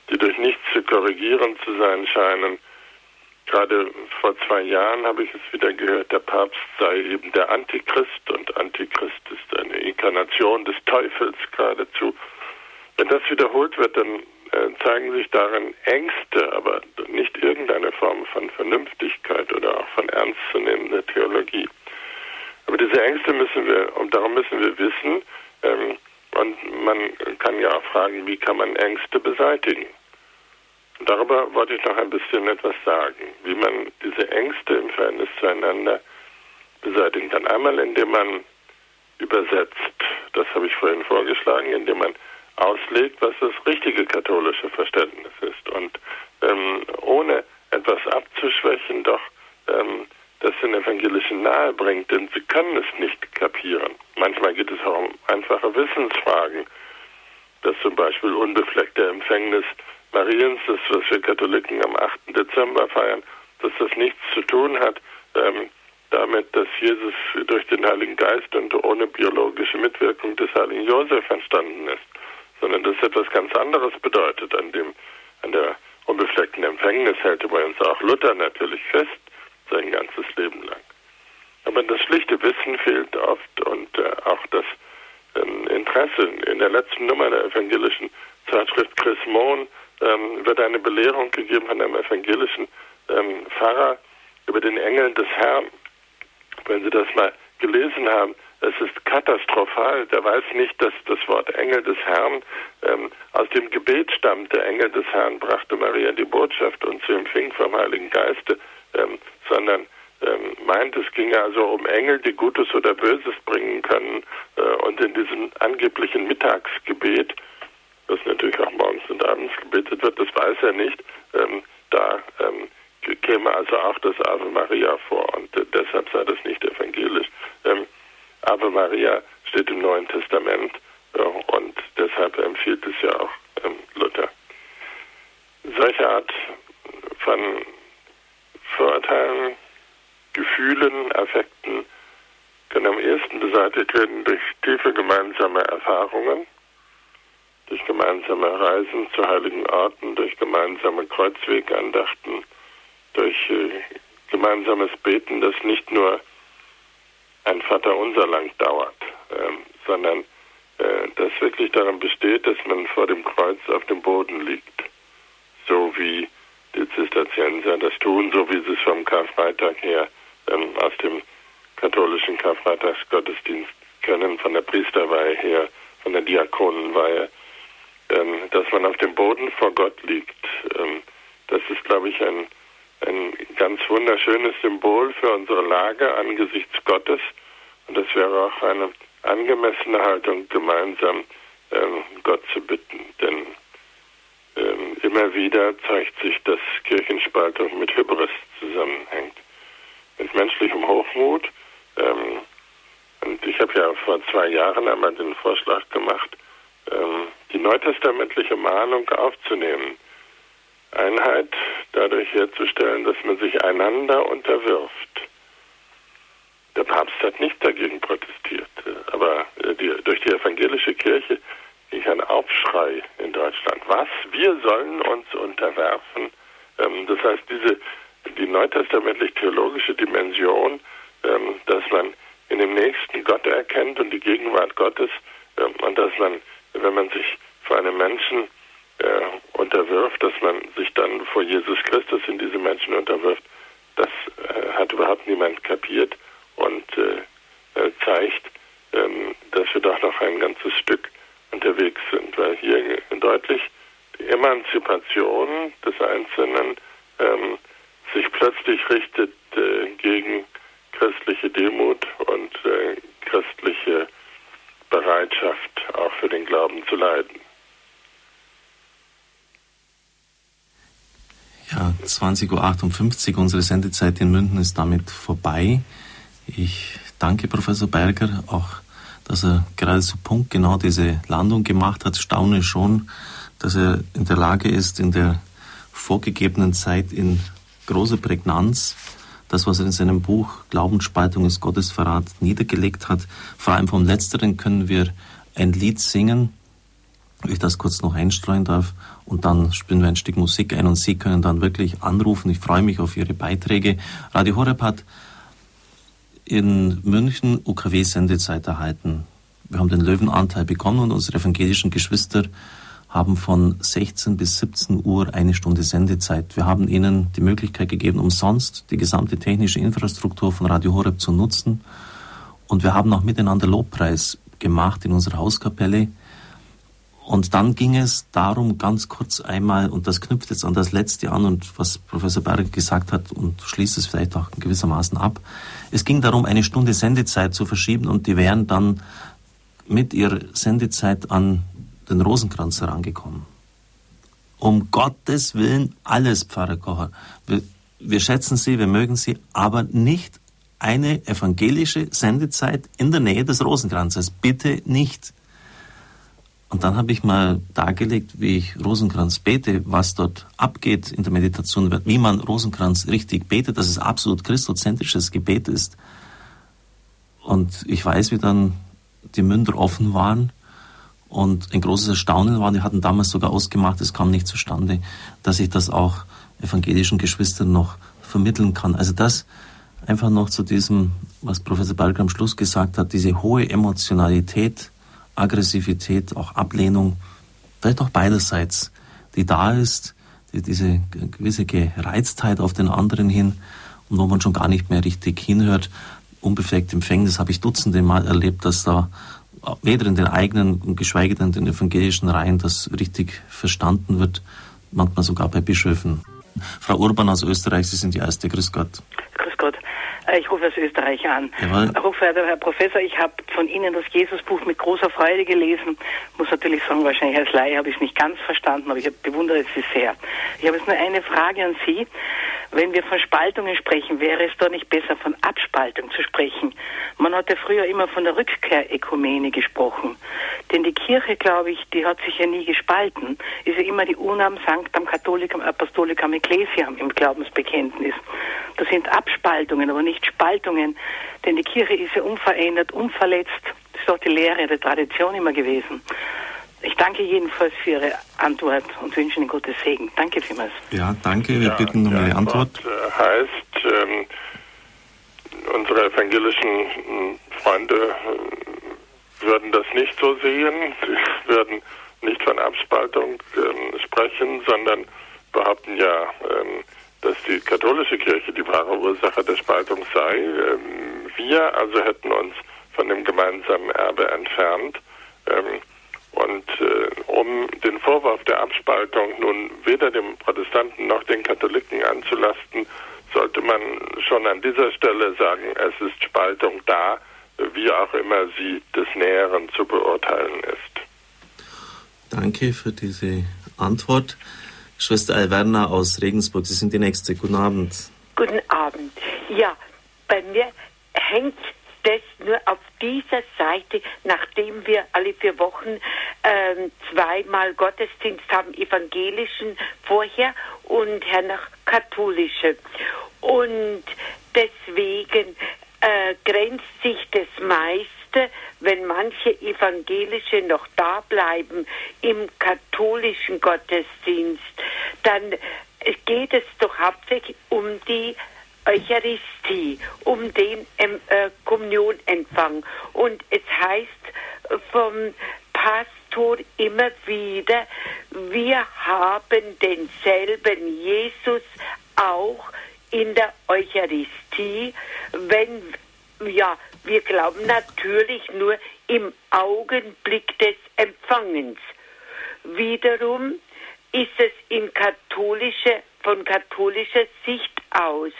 Speaker 2: die durch nichts zu korrigieren zu sein scheinen. Gerade vor zwei Jahren habe ich es wieder gehört, der Papst sei eben der Antichrist und Antichrist ist eine Inkarnation des Teufels geradezu. Wenn das wiederholt wird, dann äh, zeigen sich darin Ängste, aber nicht irgendeine Form von Vernünftigkeit oder auch von ernstzunehmender Theologie. Aber diese Ängste müssen wir, und darum müssen wir wissen, ähm, und man kann ja auch fragen, wie kann man Ängste beseitigen? Darüber wollte ich noch ein bisschen etwas sagen, wie man diese Ängste im Verhältnis zueinander beseitigen kann. Einmal, indem man übersetzt, das habe ich vorhin vorgeschlagen, indem man auslegt, was das richtige katholische Verständnis ist. Und ähm, ohne etwas abzuschwächen, doch ähm, das den Evangelischen nahe bringt, denn sie können es nicht kapieren. Manchmal geht es auch um einfache Wissensfragen, dass zum Beispiel unbefleckte Empfängnis Mariens, das was wir Katholiken am 8. Dezember feiern, dass das nichts zu tun hat ähm, damit, dass Jesus durch den Heiligen Geist und ohne biologische Mitwirkung des Heiligen Josef entstanden ist sondern das etwas ganz anderes bedeutet. An dem, an der unbefleckten Empfängnis hält übrigens auch Luther natürlich fest, sein ganzes Leben lang. Aber das schlichte Wissen fehlt oft und äh, auch das ähm, Interesse. In der letzten Nummer der evangelischen Zeitschrift Chris Mohn ähm, wird eine Belehrung gegeben von einem evangelischen ähm, Pfarrer über den Engeln des Herrn. Wenn Sie das mal gelesen haben, es ist katastrophal. Der weiß nicht, dass das Wort Engel des Herrn ähm, aus dem Gebet stammt. Der Engel des Herrn brachte Maria die Botschaft und sie empfing vom Heiligen Geiste, ähm, sondern ähm, meint, es ginge also um Engel, die Gutes oder Böses bringen können. Äh, und in diesem angeblichen Mittagsgebet, das natürlich auch morgens und abends gebetet wird, das weiß er nicht, ähm, da ähm, käme also auch das Ave Maria vor und äh, deshalb sei das nicht evangelisch. Ähm, Ave Maria steht im Neuen Testament ja, und deshalb empfiehlt es ja auch ähm, Luther. Solche Art von Vorurteilen, Gefühlen, Affekten können am ehesten beseitigt werden durch tiefe gemeinsame Erfahrungen, durch gemeinsame Reisen zu heiligen Orten, durch gemeinsame Kreuzwegandachten, durch äh, gemeinsames Beten, das nicht nur ein Vaterunser lang dauert, ähm, sondern äh, das wirklich daran besteht, dass man vor dem Kreuz auf dem Boden liegt, so wie die Zisterzienser das tun, so wie sie es vom Karfreitag her ähm, aus dem katholischen Karfreitagsgottesdienst kennen, von der Priesterweihe her, von der Diakonenweihe, ähm, dass man auf dem Boden vor Gott liegt. Ähm, das ist, glaube ich, ein ein ganz wunderschönes Symbol für unsere Lage angesichts Gottes. Und das wäre auch eine angemessene Haltung, gemeinsam ähm, Gott zu bitten. Denn immer wieder zeigt sich, dass Kirchenspaltung mit Hybris zusammenhängt. Mit menschlichem Hochmut. Ähm, und ich habe ja vor zwei Jahren einmal den Vorschlag gemacht, ähm, die neutestamentliche Mahnung aufzunehmen Einheit dadurch herzustellen, dass man sich einander unterwirft. Der Papst hat nicht dagegen protestiert, aber äh, die, durch die evangelische Kirche ging ein Aufschrei in Deutschland. Was? Wir sollen uns unterwerfen? Ähm, das heißt, diese die neutestamentlich-theologische Dimension, ähm, dass man in dem Nächsten Gott erkennt und die Gegenwart Gottes ähm, und dass man, wenn man sich vor einem Menschen äh, unterwirft, dass man sich dann vor Jesus Christus in diese Menschen unterwirft, das äh, hat überhaupt niemand kapiert und äh, äh, zeigt, ähm, dass wir doch noch ein ganzes Stück unterwegs sind, weil hier deutlich die Emanzipation des Einzelnen ähm, sich plötzlich richtet äh, gegen christliche Demut und äh, christliche Bereitschaft zu leiden.
Speaker 1: Ja, 20.58 Uhr, unsere Sendezeit in München ist damit vorbei. Ich danke Professor Berger auch, dass er gerade zu Punkt genau diese Landung gemacht hat. Staune schon, dass er in der Lage ist, in der vorgegebenen Zeit in großer Prägnanz das, was er in seinem Buch Glaubensspaltung ist Gottesverrat niedergelegt hat. Vor allem vom Letzteren können wir ein Lied singen, wenn ich das kurz noch einstreuen darf, und dann spielen wir ein Stück Musik ein und Sie können dann wirklich anrufen. Ich freue mich auf Ihre Beiträge. Radio Horeb hat in München UKW-Sendezeit erhalten. Wir haben den Löwenanteil bekommen und unsere evangelischen Geschwister haben von 16 bis 17 Uhr eine Stunde Sendezeit. Wir haben ihnen die Möglichkeit gegeben, umsonst die gesamte technische Infrastruktur von Radio Horeb zu nutzen. Und wir haben auch miteinander Lobpreis gemacht in unserer Hauskapelle. Und dann ging es darum, ganz kurz einmal, und das knüpft jetzt an das letzte an und was Professor Berg gesagt hat und schließt es vielleicht auch gewissermaßen ab. Es ging darum, eine Stunde Sendezeit zu verschieben und die wären dann mit ihrer Sendezeit an den Rosenkranz herangekommen. Um Gottes Willen alles, Pfarrer Kocher. Wir, wir schätzen Sie, wir mögen Sie, aber nicht eine evangelische Sendezeit in der Nähe des Rosenkranzes. Bitte nicht. Und dann habe ich mal dargelegt, wie ich Rosenkranz bete, was dort abgeht in der Meditation, wie man Rosenkranz richtig betet, dass es absolut christozentrisches Gebet ist. Und ich weiß, wie dann die Münder offen waren und ein großes Erstaunen war, die hatten damals sogar ausgemacht, es kam nicht zustande, dass ich das auch evangelischen Geschwistern noch vermitteln kann. Also das einfach noch zu diesem, was Professor Balger am Schluss gesagt hat, diese hohe Emotionalität, Aggressivität, auch Ablehnung, vielleicht auch beiderseits, die da ist, die, diese gewisse Gereiztheit auf den anderen hin und wo man schon gar nicht mehr richtig hinhört. Unbefleckt Empfängnis habe ich dutzende Mal erlebt, dass da weder in den eigenen, geschweige denn in den evangelischen Reihen das richtig verstanden wird, manchmal sogar bei Bischöfen. Frau Urban aus Österreich, Sie sind die Erste. Grüß Gott.
Speaker 3: Äh, ich rufe aus Österreich an.
Speaker 1: Jawohl.
Speaker 3: Hochverehrter Herr Professor, ich habe von Ihnen das Jesusbuch mit großer Freude gelesen. Muss natürlich sagen, wahrscheinlich als Laie habe ich es nicht ganz verstanden, aber ich bewundere Sie sehr. Ich habe jetzt nur eine Frage an Sie. Wenn wir von Spaltungen sprechen, wäre es doch nicht besser, von Abspaltung zu sprechen. Man hat ja früher immer von der Rückkehrökumene gesprochen. Denn die Kirche, glaube ich, die hat sich ja nie gespalten. Ist ja immer die Unam Sanctam Catholicam Apostolicam Ecclesiam im Glaubensbekenntnis. Das sind Abspaltungen, aber nicht Spaltungen. Denn die Kirche ist ja unverändert, unverletzt. Das ist doch die Lehre der Tradition immer gewesen. Ich danke jedenfalls für Ihre Antwort und wünsche Ihnen Gottes Segen. Danke vielmals.
Speaker 1: Ja, danke. Wir ja, bitten um Ihre Antwort.
Speaker 2: Antwort äh, heißt, ähm, unsere evangelischen hm, Freunde äh, würden das nicht so sehen. Sie (laughs) würden nicht von Abspaltung ähm, sprechen, sondern behaupten ja, ähm, dass die katholische Kirche die wahre Ursache der Spaltung sei. Ähm, wir also hätten uns von dem gemeinsamen Erbe entfernt. Ähm, und äh, um den Vorwurf der Abspaltung nun weder dem Protestanten noch den Katholiken anzulasten, sollte man schon an dieser Stelle sagen, es ist Spaltung da, wie auch immer sie des Näheren zu beurteilen ist.
Speaker 1: Danke für diese Antwort. Schwester Alverna aus Regensburg, Sie sind die Nächste. Guten Abend.
Speaker 4: Guten Abend. Ja, bei mir hängt das nur auf dieser Seite, nachdem wir alle vier Wochen ähm, zweimal Gottesdienst haben, evangelischen vorher und hernach katholische. Und deswegen äh, grenzt sich das meiste, wenn manche evangelische noch da bleiben im katholischen Gottesdienst, dann geht es doch hauptsächlich um die Eucharistie, um den ähm, äh, Kommunionempfang. Und es heißt vom Pastor immer wieder, wir haben denselben Jesus auch in der Eucharistie, wenn, ja, wir glauben natürlich nur im Augenblick des Empfangens. Wiederum ist es in katholischer, von katholischer Sicht aus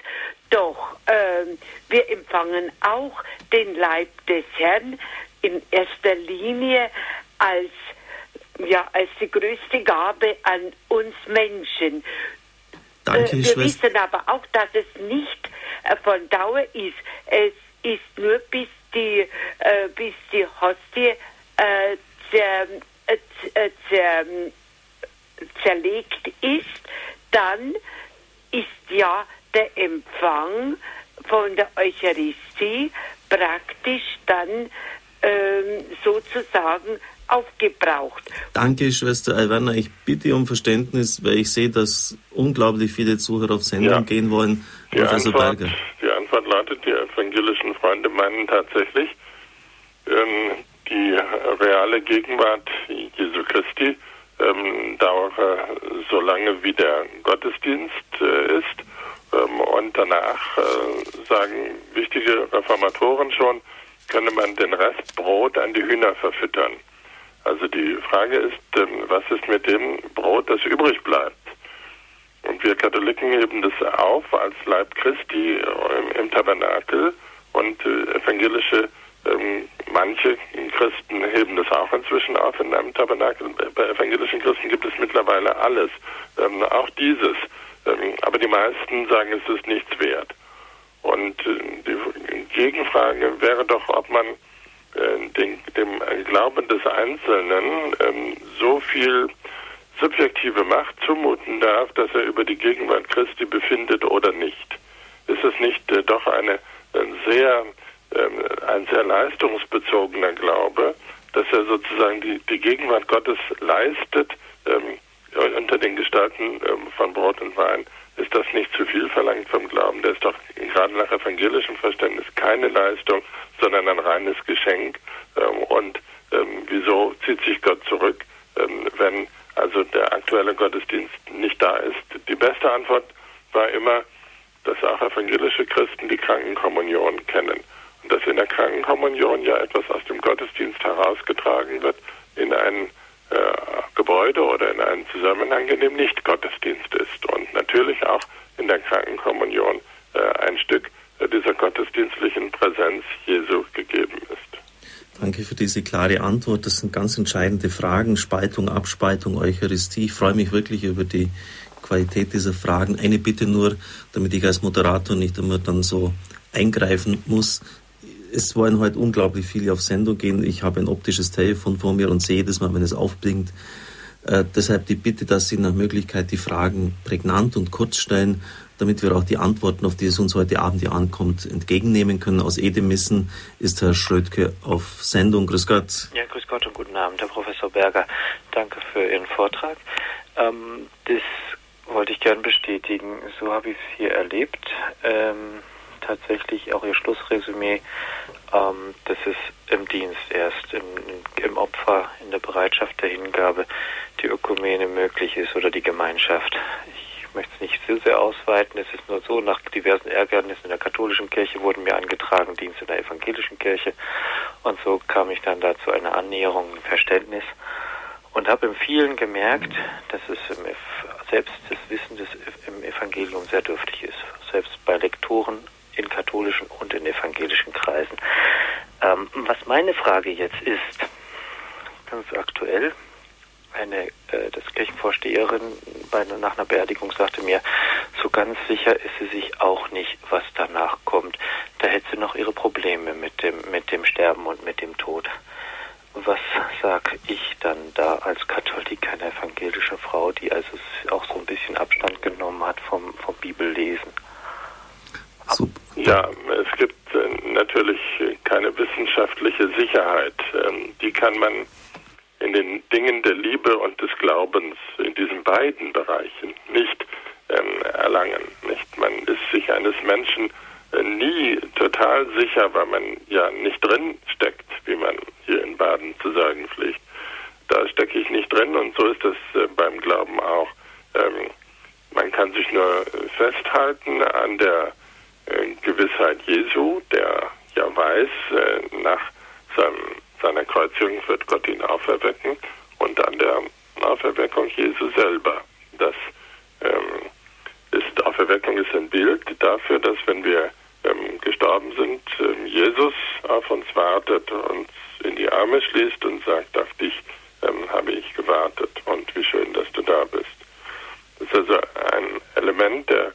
Speaker 4: doch ähm, wir empfangen auch den Leib des Herrn in erster Linie als ja, als die größte Gabe an uns Menschen.
Speaker 1: Danke,
Speaker 4: äh, wir
Speaker 1: Schwester.
Speaker 4: wissen aber auch, dass es nicht äh, von Dauer ist. Es ist nur bis die, äh, bis die Hostie äh, zer, äh, äh, zer, zerlegt ist, dann ist ja der Empfang von der Eucharistie praktisch dann ähm, sozusagen aufgebraucht.
Speaker 1: Danke, Schwester Alverna. Ich bitte um Verständnis, weil ich sehe, dass unglaublich viele Zuhörer auf Sendung
Speaker 2: Ja.
Speaker 1: gehen wollen.
Speaker 2: Die
Speaker 1: Professor
Speaker 2: Antwort,
Speaker 1: Berger.
Speaker 2: die Antwort lautet, die evangelischen Freunde meinen tatsächlich, ähm, die reale Gegenwart Jesu Christi ähm, dauere so lange wie der Gottesdienst äh, ist. Ähm, und danach äh, sagen wichtige Reformatoren schon, könne man den Rest Brot an die Hühner verfüttern. Also die Frage ist, was ist mit dem Brot, das übrig bleibt? Und wir Katholiken heben das auf als Leib Christi im, Tabernakel und äh, evangelische, ähm, manche Christen heben das auch inzwischen auf in einem Tabernakel. Bei evangelischen Christen gibt es mittlerweile alles, ähm, auch dieses. Ähm, aber die meisten sagen, es ist nichts wert. Und äh, die Gegenfrage wäre doch, ob man den, dem Glauben des Einzelnen ähm, so viel subjektive Macht zumuten darf, dass er über die Gegenwart Christi befindet oder nicht. Ist es nicht äh, doch eine ein sehr ähm, ein sehr leistungsbezogener Glaube, dass er sozusagen die, die Gegenwart Gottes leistet ähm, unter den Gestalten ähm, von Brot und Wein? Ist das nicht zu viel verlangt vom Glauben? Der ist doch gerade nach evangelischem Verständnis keine Leistung, sondern ein reines Geschenk. Ähm, und ähm, wieso zieht sich Gott zurück, ähm, wenn also der aktuelle Gottesdienst nicht da ist? Die beste Antwort war immer, dass auch evangelische Christen die Krankenkommunion kennen. Und dass in der Krankenkommunion ja etwas aus dem Gottesdienst herausgetragen wird in ein äh, Gebäude oder in einen Zusammenhang, in dem nicht Gottesdienst ist. Und natürlich auch in der Krankenkommunion äh, ein Stück äh, dieser gottesdienstlichen Präsenz Jesu gegeben ist.
Speaker 1: Danke für diese klare Antwort. Das sind ganz entscheidende Fragen. Spaltung, Abspaltung, Eucharistie. Ich freue mich wirklich über die Qualität dieser Fragen. Eine Bitte nur, damit ich als Moderator nicht immer dann so eingreifen muss. Es wollen heute unglaublich viele auf Sendung gehen. Ich habe ein optisches Telefon vor mir und sehe jedes Mal, wenn es aufblinkt. Äh, deshalb die Bitte, dass Sie nach Möglichkeit die Fragen prägnant und kurz stellen, damit wir auch die Antworten, auf die es uns heute Abend hier ankommt, entgegennehmen können. Aus Edemissen ist Herr Schrödke auf Sendung. Grüß Gott.
Speaker 5: Ja, grüß Gott und guten Abend, Herr Professor Berger. Danke für Ihren Vortrag. Ähm, das wollte ich gern bestätigen. So habe ich es hier erlebt. Ähm, tatsächlich auch Ihr Schlussresümee, ähm, dass es im Dienst erst, im, im Opfer, in der Bereitschaft der Hingabe die Ökumene möglich ist oder die Gemeinschaft. Ich möchte es nicht so sehr ausweiten. Es ist nur so, nach diversen Ärgernissen in der katholischen Kirche wurden mir angetragen, Dienst in der evangelischen Kirche. Und so kam ich dann da zu einer Annäherung, ein Verständnis und habe im vielen gemerkt, dass es selbst das Wissen des im Evangelium sehr dürftig ist, selbst bei Lektoren in katholischen und in evangelischen Kreisen. Ähm, was meine Frage jetzt ist, ganz aktuell, eine äh, das Kirchenvorsteherin bei, nach einer Beerdigung sagte mir, so ganz sicher ist sie sich auch nicht, was danach kommt. Da hätte sie noch ihre Probleme mit dem mit dem Sterben und mit dem Tod was sag ich dann da als Katholik, eine evangelische Frau, die also auch so ein bisschen Abstand genommen hat vom, vom Bibellesen?
Speaker 1: Super.
Speaker 2: Ja, es gibt äh, natürlich keine wissenschaftliche Sicherheit. Ähm, die kann man in den Dingen der Liebe und des Glaubens in diesen beiden Bereichen nicht ähm, erlangen. Nicht? Man ist sich eines Menschen äh, nie total sicher, weil man ja nicht drin steckt, wie man hier in Baden zu sagen pflegt. Da stecke ich nicht drin und so ist es äh, beim Glauben auch. Ähm, man kann sich nur festhalten an der Gewissheit Jesu, der ja weiß, äh, nach seinem, seiner Kreuzigung wird Gott ihn auferwecken und an der Auferweckung Jesu selber. Das ähm, ist Auferweckung ist ein Bild dafür, dass wenn wir ähm, gestorben sind, ähm, Jesus auf uns wartet, uns in die Arme schließt und sagt, auf dich ähm, habe ich gewartet und wie schön, dass du da bist. Das ist also ein Element der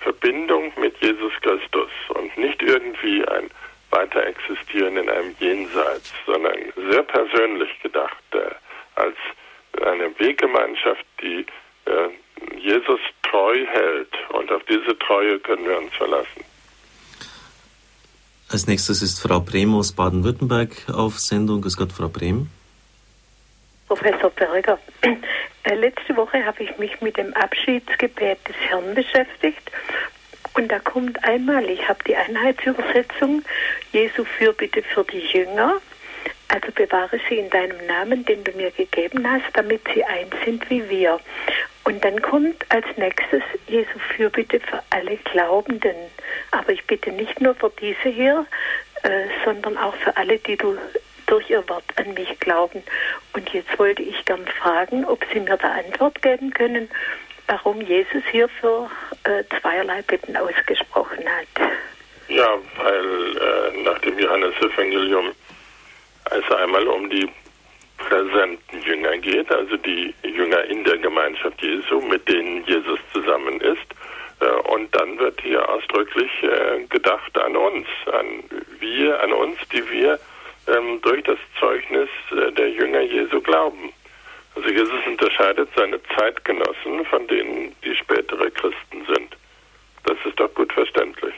Speaker 2: Verbindung mit Jesus Christus und nicht irgendwie ein weiter existieren in einem Jenseits, sondern sehr persönlich gedacht äh, als eine Weggemeinschaft, die äh, Jesus treu hält und auf diese Treue können wir uns verlassen.
Speaker 1: Als nächstes ist Frau Brehm aus Baden-Württemberg auf Sendung. Grüß Gott, Frau Brehm.
Speaker 6: Professor Berger, (clears throat) äh, letzte Woche habe ich mich mit dem Abschiedsgebet des Herrn beschäftigt und da kommt einmal, ich habe die Einheitsübersetzung, Jesu Fürbitte für die Jünger, also bewahre sie in deinem Namen, den du mir gegeben hast, damit sie eins sind wie wir. Und dann kommt als nächstes Jesu Fürbitte für alle Glaubenden. Aber ich bitte nicht nur für diese hier, äh, sondern auch für alle, die du durch ihr Wort an mich glauben. Und jetzt wollte ich gern fragen, ob Sie mir da Antwort geben können, warum Jesus hier für äh, zweierlei Bitten ausgesprochen hat.
Speaker 2: Ja, weil äh, nach dem Johannesevangelium es einmal um die präsenten Jünger geht, also die Jünger in der Gemeinschaft Jesu, mit denen Jesus zusammen ist. Äh, und dann wird hier ausdrücklich äh, gedacht an uns, an wir, an uns, die wir ähm, durch das Zeugnis äh, der Jünger Jesu glauben. Also Jesus unterscheidet seine Zeitgenossen von denen, die spätere Christen sind. Das ist doch gut verständlich.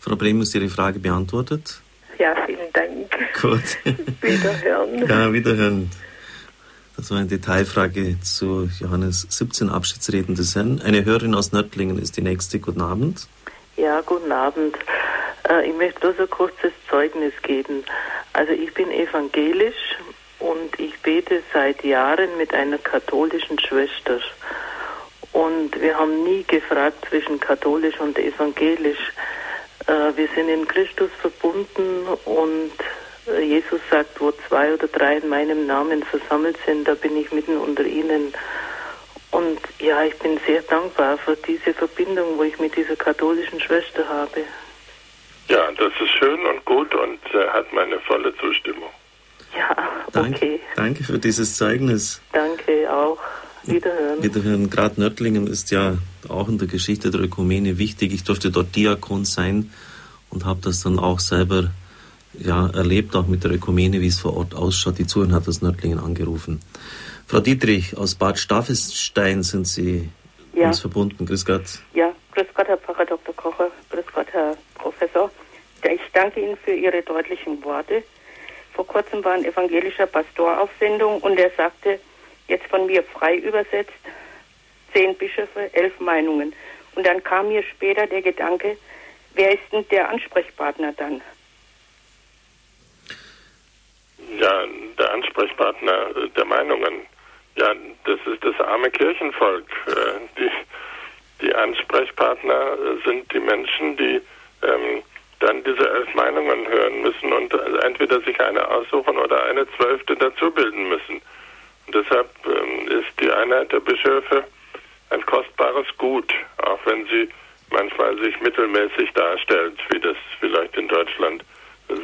Speaker 1: Frau Brehm, ist Ihre Frage beantwortet?
Speaker 6: Ja, vielen Dank.
Speaker 1: Gut. (laughs)
Speaker 6: wiederhören.
Speaker 1: Ja, wiederhören. Das war eine Detailfrage zu Johannes 17 Abschiedsreden des Herrn. Eine Hörerin aus Nördlingen ist die nächste. Guten Abend.
Speaker 7: Ja, guten Abend. Äh, ich möchte bloß ein kurzes Zeugnis geben. Also ich bin evangelisch und ich bete seit Jahren mit einer katholischen Schwester. Und wir haben nie gefragt zwischen katholisch und evangelisch. Äh, wir sind in Christus verbunden und äh, Jesus sagt, wo zwei oder drei in meinem Namen versammelt sind, da bin ich mitten unter ihnen. Und ja, ich bin sehr dankbar für diese Verbindung, wo ich mit dieser katholischen Schwester habe.
Speaker 2: Ja, das ist schön und gut und äh, hat meine volle Zustimmung.
Speaker 7: Ja, okay.
Speaker 1: Danke, danke für dieses Zeugnis.
Speaker 7: Danke auch. Wiederhören.
Speaker 1: Wiederhören. Gerade Nördlingen ist ja auch in der Geschichte der Ökumene wichtig. Ich durfte dort Diakon sein und habe das dann auch selber ja, erlebt, auch mit der Ökumene, wie es vor Ort ausschaut. Die Zuhörerin hat aus Nördlingen angerufen. Frau Dietrich, aus Bad Staffelstein sind Sie ja. uns verbunden. Grüß Gott.
Speaker 8: Ja, grüß Gott, Herr Pfarrer Dr. Kocher. Grüß Gott, Herr Professor. Ich danke Ihnen für Ihre deutlichen Worte. Vor kurzem war ein evangelischer Pastor auf Sendung und er sagte, jetzt von mir frei übersetzt, zehn Bischöfe, elf Meinungen. Und dann kam mir später der Gedanke, wer ist denn der Ansprechpartner dann?
Speaker 2: Ja, der Ansprechpartner der Meinungen. Ja, das ist das arme Kirchenvolk. Äh, die, die Ansprechpartner sind die Menschen, die ähm, dann diese elf Meinungen hören müssen und entweder sich eine aussuchen oder eine zwölfte dazu bilden müssen. Und deshalb ähm, ist die Einheit der Bischöfe ein kostbares Gut, auch wenn sie manchmal sich mittelmäßig darstellt, wie das vielleicht in Deutschland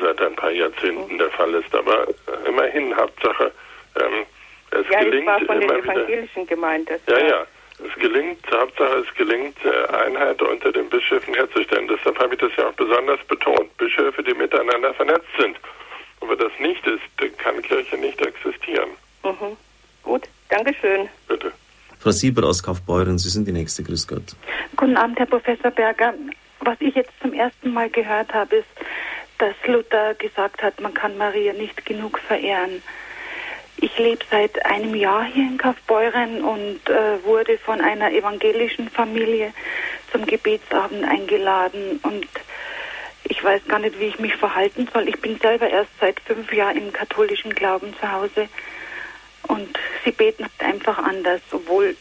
Speaker 2: seit ein paar Jahrzehnten der Fall ist. Aber immerhin, Hauptsache, ähm, es
Speaker 8: ja,
Speaker 2: gelingt
Speaker 8: ich war von
Speaker 2: immer
Speaker 8: den evangelischen
Speaker 2: wieder.
Speaker 8: Gemeinde.
Speaker 2: Ja, ja. Es gelingt, Hauptsache es gelingt, äh, Einheit unter den Bischöfen herzustellen. Deshalb habe ich das ja auch besonders betont. Bischöfe, die miteinander vernetzt sind. Und wenn das nicht ist, kann Kirche nicht existieren.
Speaker 8: Mhm. Gut, Dankeschön.
Speaker 2: Bitte.
Speaker 1: Frau Sieber aus Kaufbeuren, Sie sind die nächste. Grüß Gott.
Speaker 9: Guten Abend, Herr Professor Berger. Was ich jetzt zum ersten Mal gehört habe, ist, dass Luther gesagt hat, man kann Maria nicht genug verehren. Ich lebe seit einem Jahr hier in Kaufbeuren und äh, wurde von einer evangelischen Familie zum Gebetsabend eingeladen und ich weiß gar nicht, wie ich mich verhalten soll. Ich bin selber erst seit fünf Jahren im katholischen Glauben zu Hause und sie beten einfach anders, obwohl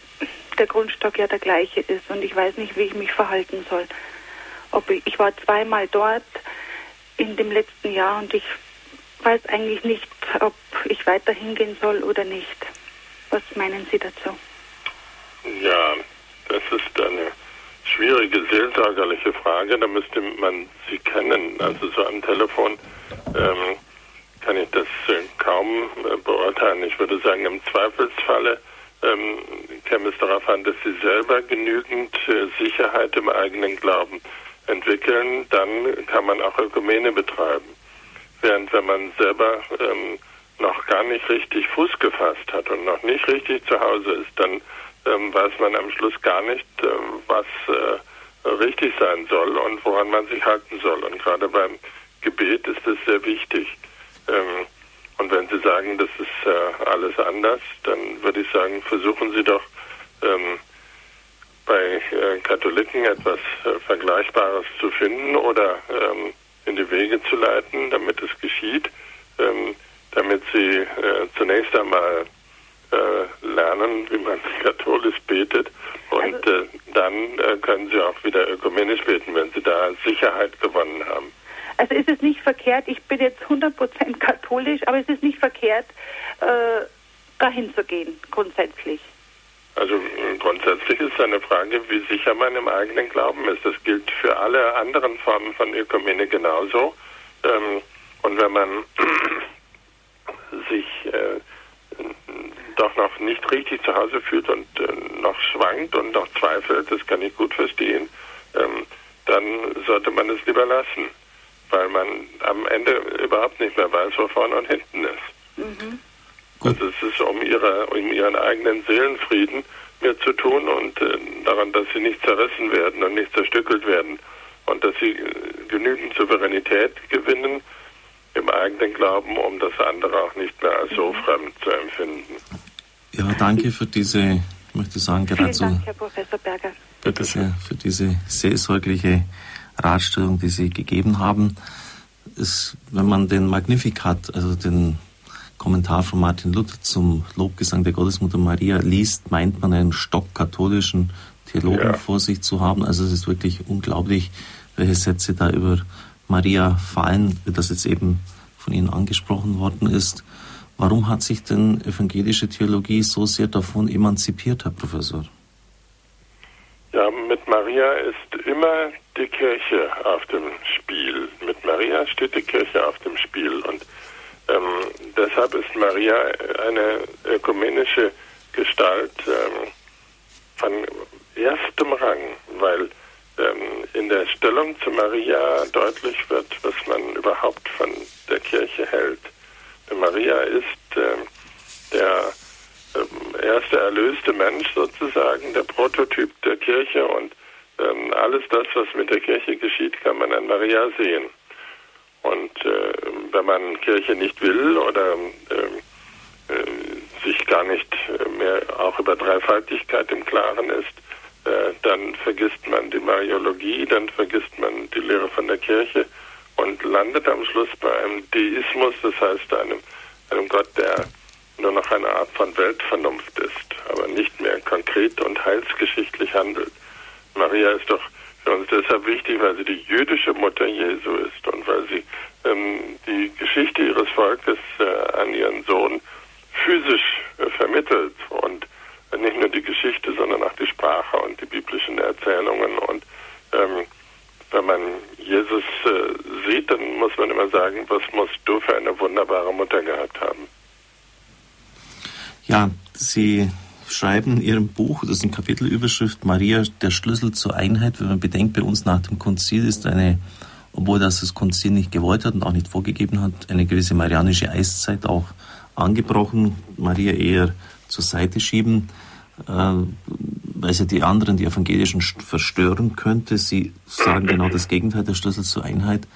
Speaker 9: der Grundstock ja der gleiche ist und ich weiß nicht, wie ich mich verhalten soll. Ob ich, ich war zweimal dort in dem letzten Jahr und ich weiß eigentlich nicht, ob ich weiter hingehen soll oder nicht. Was meinen Sie dazu?
Speaker 2: Ja, das ist eine schwierige seelsorgerliche Frage. Da müsste man Sie kennen. Also so am Telefon ähm, kann ich das äh, kaum äh, beurteilen. Ich würde sagen, im Zweifelsfalle ähm, käme es darauf an, dass sie selber genügend äh, Sicherheit im eigenen Glauben entwickeln, dann kann man auch Ökumene betreiben. Während wenn man selber ähm, noch gar nicht richtig Fuß gefasst hat und noch nicht richtig zu Hause ist, dann ähm, weiß man am Schluss gar nicht, ähm, was äh, richtig sein soll und woran man sich halten soll. Und gerade beim Gebet ist es sehr wichtig. Ähm, und wenn Sie sagen, das ist äh, alles anders, dann würde ich sagen, versuchen Sie doch ähm, bei äh, Katholiken etwas äh, Vergleichbares zu finden oder ähm, in die Wege zu leiten, damit es geschieht, ähm, damit Sie äh, zunächst einmal äh, lernen, wie man (laughs) katholisch betet und also, äh, dann können Sie auch wieder ökumenisch beten, wenn Sie da Sicherheit gewonnen haben.
Speaker 9: Also ist es nicht verkehrt, ich bin jetzt 100% katholisch, aber es ist nicht verkehrt, äh, dahin zu gehen, grundsätzlich.
Speaker 2: Also äh, grundsätzlich ist eine Frage, wie sicher man im eigenen Glauben ist. Das gilt für alle anderen Formen von Ökumene genauso. Ähm, und wenn man (clears throat) sich äh, doch noch nicht richtig zu Hause fühlt und äh, noch schwankt und noch zweifelt, das kann ich gut verstehen, ähm, dann sollte man es lieber lassen weil man am Ende überhaupt nicht mehr weiß, wo vorne und hinten ist. Mhm. Also es ist um, ihre, um ihren eigenen Seelenfrieden mehr zu tun und äh, daran, dass sie nicht zerrissen werden und nicht zerstückelt werden und dass sie äh, genügend Souveränität gewinnen im eigenen Glauben, um das andere auch nicht mehr als so mhm. fremd zu empfinden.
Speaker 1: Ja, danke für diese, ich möchte sagen, gerade so.
Speaker 9: Dank, Herr Professor Berger.
Speaker 1: Bitte sehr, für diese seelsorgliche Ratstellung, die Sie gegeben haben. Ist, wenn man den Magnificat, also den Kommentar von Martin Luther zum Lobgesang der Gottesmutter Maria liest, meint man einen stockkatholischen Theologen ja. vor sich zu haben. Also es ist wirklich unglaublich, welche Sätze da über Maria fallen, wie das jetzt eben von Ihnen angesprochen worden ist. Warum hat sich denn evangelische Theologie so sehr davon emanzipiert, Herr Professor?
Speaker 2: Ja, mit Maria ist immer die Kirche auf dem Spiel. Mit Maria steht die Kirche auf dem Spiel. Und ähm, deshalb ist Maria eine ökumenische Gestalt ähm, von erstem Rang, weil ähm, in der Stellung zu Maria deutlich wird, was man überhaupt von der Kirche hält. Maria ist äh, der äh, erste erlöste Mensch sozusagen, der Prototyp der Kirche und ähm, alles das, was mit der Kirche geschieht, kann man an Maria sehen. Und äh, wenn man Kirche nicht will oder äh, äh, sich gar nicht mehr auch über Dreifaltigkeit im Klaren ist, äh, dann vergisst man die Mariologie, dann vergisst man die Lehre von der Kirche und landet am Schluss bei einem Deismus, das heißt einem, einem Gott, der nur noch eine Art von Weltvernunft ist, aber nicht mehr konkret und heilsgeschichtlich handelt. Maria ist doch für uns deshalb wichtig, weil sie die jüdische Mutter Jesu ist und weil sie ähm, die Geschichte ihres Volkes äh, an ihren Sohn physisch äh, vermittelt und nicht nur die Geschichte, sondern auch die Sprache und die biblischen Erzählungen. Und ähm, wenn man Jesus äh, sieht, dann muss man immer sagen, was musst du für eine wunderbare Mutter gehabt haben.
Speaker 1: Ja, Sie schreiben in Ihrem Buch, das ist eine Kapitelüberschrift, Maria, der Schlüssel zur Einheit. Wenn man bedenkt, bei uns nach dem Konzil ist eine, obwohl das das Konzil nicht gewollt hat und auch nicht vorgegeben hat, eine gewisse marianische Eiszeit auch angebrochen. Maria eher zur Seite schieben, äh, weil sie die anderen, die Evangelischen, verstören könnte. Sie sagen genau das Gegenteil, der Schlüssel zur Einheit.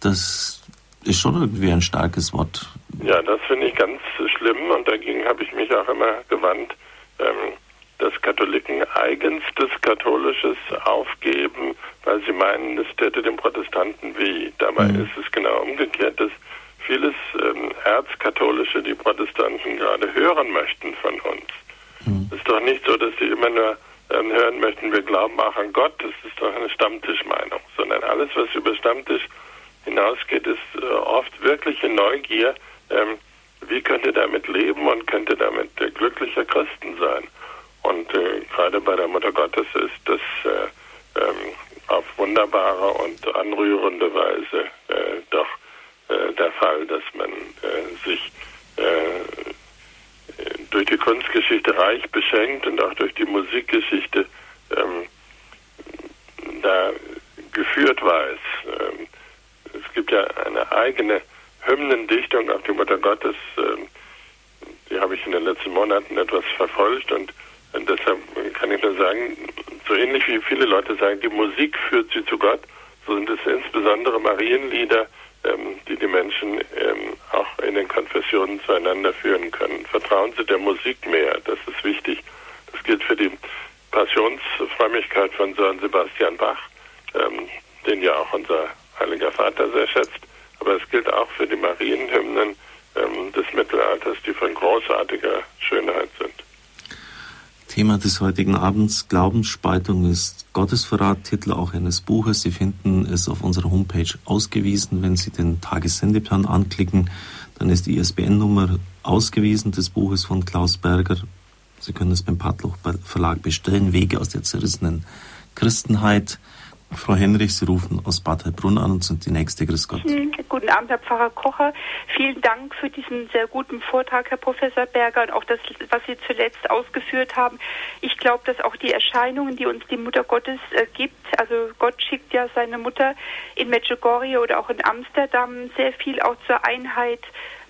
Speaker 1: Das ist schon irgendwie ein starkes Wort.
Speaker 2: Ja, das finde ich ganz schlimm und dagegen habe ich mich auch immer gewandt ähm, dass Katholiken eigenstes Katholisches aufgeben, weil sie meinen, es täte den Protestanten weh. Dabei mhm. ist es genau umgekehrt, dass vieles ähm, Erzkatholische die Protestanten gerade hören möchten von uns. Mhm. Es ist doch nicht so, dass sie immer nur ähm, hören möchten, wir glauben auch an Gott, das ist doch eine Stammtischmeinung, sondern alles, was über Stammtisch hinausgeht, ist äh, oft wirkliche Neugier, ähm, wie könnt ihr damit leben und könnt ihr damit äh, glücklicher Christen sein? Und äh, gerade bei der Mutter Gottes ist das äh, ähm, auf wunderbare und anrührende Weise äh, doch äh, der Fall, dass man äh, sich durch die Kunstgeschichte reich beschenkt und auch durch die Musikgeschichte ähm, da geführt weiß. Ähm, es gibt ja eine eigene Hymnendichtung auf die Mutter Gottes, ähm, die habe ich in den letzten Monaten etwas verfolgt und, deshalb kann ich nur sagen, so ähnlich wie viele Leute sagen, die Musik führt sie zu Gott, so sind es insbesondere Marienlieder, ähm, die die Menschen ähm, auch in den Konfessionen zueinander führen können. Vertrauen Sie der Musik mehr, das ist wichtig. Das gilt für die Passionsfrömmigkeit von Sören Sebastian Bach, den ja auch unser Heiliger Vater sehr schätzt. Aber es gilt auch für die Marienhymnen ähm, des Mittelalters, die von großartiger Schönheit sind.
Speaker 1: Thema des heutigen Abends Glaubensspaltung ist Gottesverrat, Titel auch eines Buches. Sie finden es auf unserer Homepage ausgewiesen. Wenn Sie den Tagessendeplan anklicken, dann ist die ISBN-Nummer ausgewiesen des Buches von Klaus Berger. Sie können es beim Padloch Verlag bestellen. Wege aus der zerrissenen Christenheit. Frau Henrich, Sie rufen aus Bad Heilbrunn an und sind die nächste. Grüß Gott.
Speaker 9: Hm, guten Abend, Herr Pfarrer Kocher. Vielen Dank für diesen sehr guten Vortrag, Herr Professor Berger, und auch das, was Sie zuletzt ausgeführt haben. Ich glaube, dass auch die Erscheinungen, die uns die Mutter Gottes äh, gibt, also Gott schickt ja seine Mutter in Medjugorje oder auch in Amsterdam sehr viel auch zur Einheit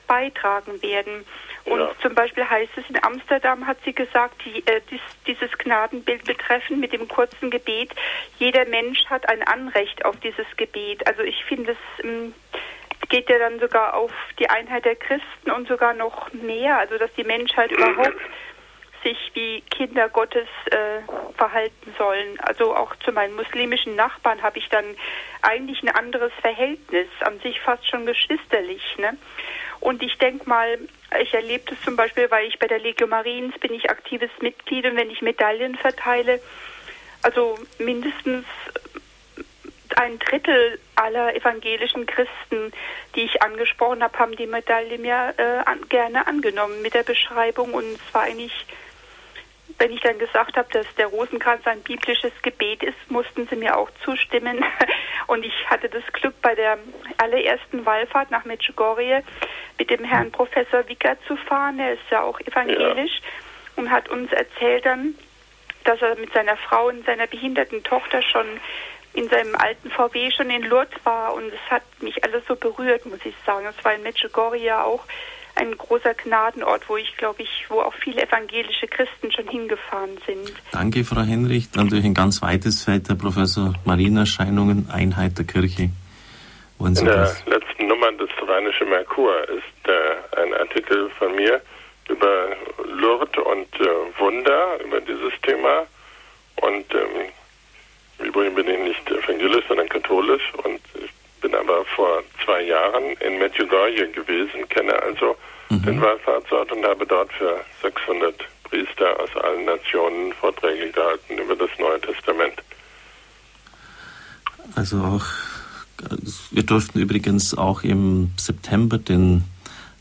Speaker 9: beitragen werden. Und ja. zum Beispiel heißt es in Amsterdam, hat sie gesagt, die, äh, dies, dieses Gnadenbild betreffend mit dem kurzen Gebet, jeder Mensch hat ein Anrecht auf dieses Gebet. Also ich finde es ähm, geht ja dann sogar auf die Einheit der Christen und sogar noch mehr, also dass die Menschheit überhaupt sich wie Kinder Gottes äh, verhalten sollen. Also auch zu meinen muslimischen Nachbarn habe ich dann eigentlich ein anderes Verhältnis, an sich fast schon geschwisterlich. Ne? Und ich denke mal, ich erlebe das zum Beispiel, weil ich bei der Legio Mariens bin ich aktives Mitglied und wenn ich Medaillen verteile, also mindestens ein Drittel aller evangelischen Christen, die ich angesprochen habe, haben die Medaille mir äh, an, gerne angenommen mit der Beschreibung und es war eigentlich wenn ich dann gesagt habe, dass der Rosenkranz ein biblisches Gebet ist, mussten sie mir auch zustimmen. (laughs) Und ich hatte das Glück, bei der allerersten Wallfahrt nach Medjugorje mit dem Herrn Professor Wicker zu fahren. Er ist ja auch evangelisch ja. und hat uns erzählt dann, dass er mit seiner Frau und seiner behinderten Tochter schon in seinem alten VW schon in Lourdes war und es hat mich alles so berührt, muss ich sagen. Es war in Medjugorje auch ein großer Gnadenort, wo ich glaube ich, wo auch viele evangelische Christen schon hingefahren sind.
Speaker 1: Danke, Frau Henrich. Natürlich ein ganz weites Feld der Professor Marienerscheinungen, Einheit der Kirche.
Speaker 2: Wollen Sie In der das? letzten Nummer des Rheinische Merkur ist äh, ein Artikel von mir über Lourdes und äh, Wunder, über dieses Thema. Und ähm, übrigens bin ich nicht evangelisch, sondern katholisch. Und ich bin aber vor zwei Jahren in Medjugorje gewesen, kenne also mhm. den Wallfahrtsort und habe dort für 600 Priester aus allen Nationen Vorträge gehalten über das Neue Testament.
Speaker 1: Also auch, wir durften übrigens auch im September den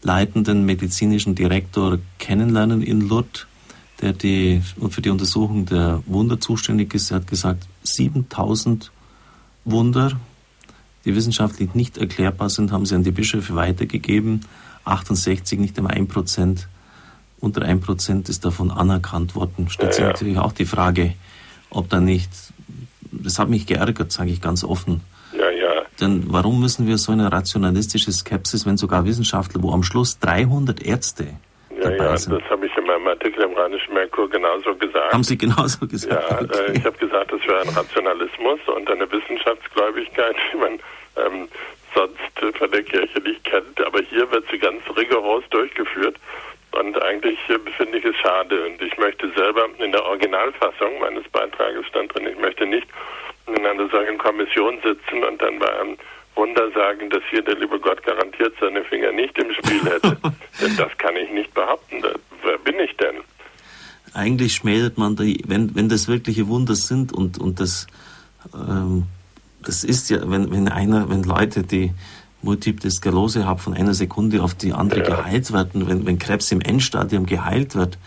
Speaker 1: leitenden medizinischen Direktor kennenlernen in Lourdes, der die, für die Untersuchung der Wunder zuständig ist. Er hat gesagt, 7000 Wunder die wissenschaftlich nicht erklärbar sind, haben sie an die Bischöfe weitergegeben. 68, nicht einmal ein Prozent, unter ein Prozent ist davon anerkannt worden. Stellt ja, sich natürlich auch die Frage, ob da nicht, das hat mich geärgert, sage ich ganz offen.
Speaker 2: Ja, ja.
Speaker 1: Denn warum müssen wir so eine rationalistische Skepsis, wenn sogar Wissenschaftler, wo am Schluss 300 Ärzte
Speaker 2: ja, dabei ja, sind? das habe ich in meinem Artikel im Rheinischen Merkur genauso gesagt.
Speaker 1: Haben Sie genauso gesagt?
Speaker 2: Ja, äh, okay. ich habe gesagt, das wäre ein Rationalismus und eine Wissenschaftsgläubigkeit, (laughs) die man ähm, sonst von der Kirche nicht kennt. Aber hier wird sie ganz rigoros durchgeführt. Und eigentlich äh, finde ich es schade. Und ich möchte selber in der Originalfassung meines Beitrages stand drin, ich möchte nicht in einer solchen Kommission sitzen und dann bei einem Wunder sagen, dass hier der liebe Gott garantiert seine Finger nicht im Spiel hätte. (laughs) denn das kann ich nicht behaupten. Wer bin ich denn?
Speaker 1: Eigentlich schmälert man, die, wenn, wenn das wirkliche Wunder sind und, und das ähm, das ist ja, wenn, wenn einer, wenn Leute, die Multiple Sklerose haben, von einer Sekunde auf die andere ja. geheilt werden, wenn, wenn Krebs im Endstadium geheilt wird,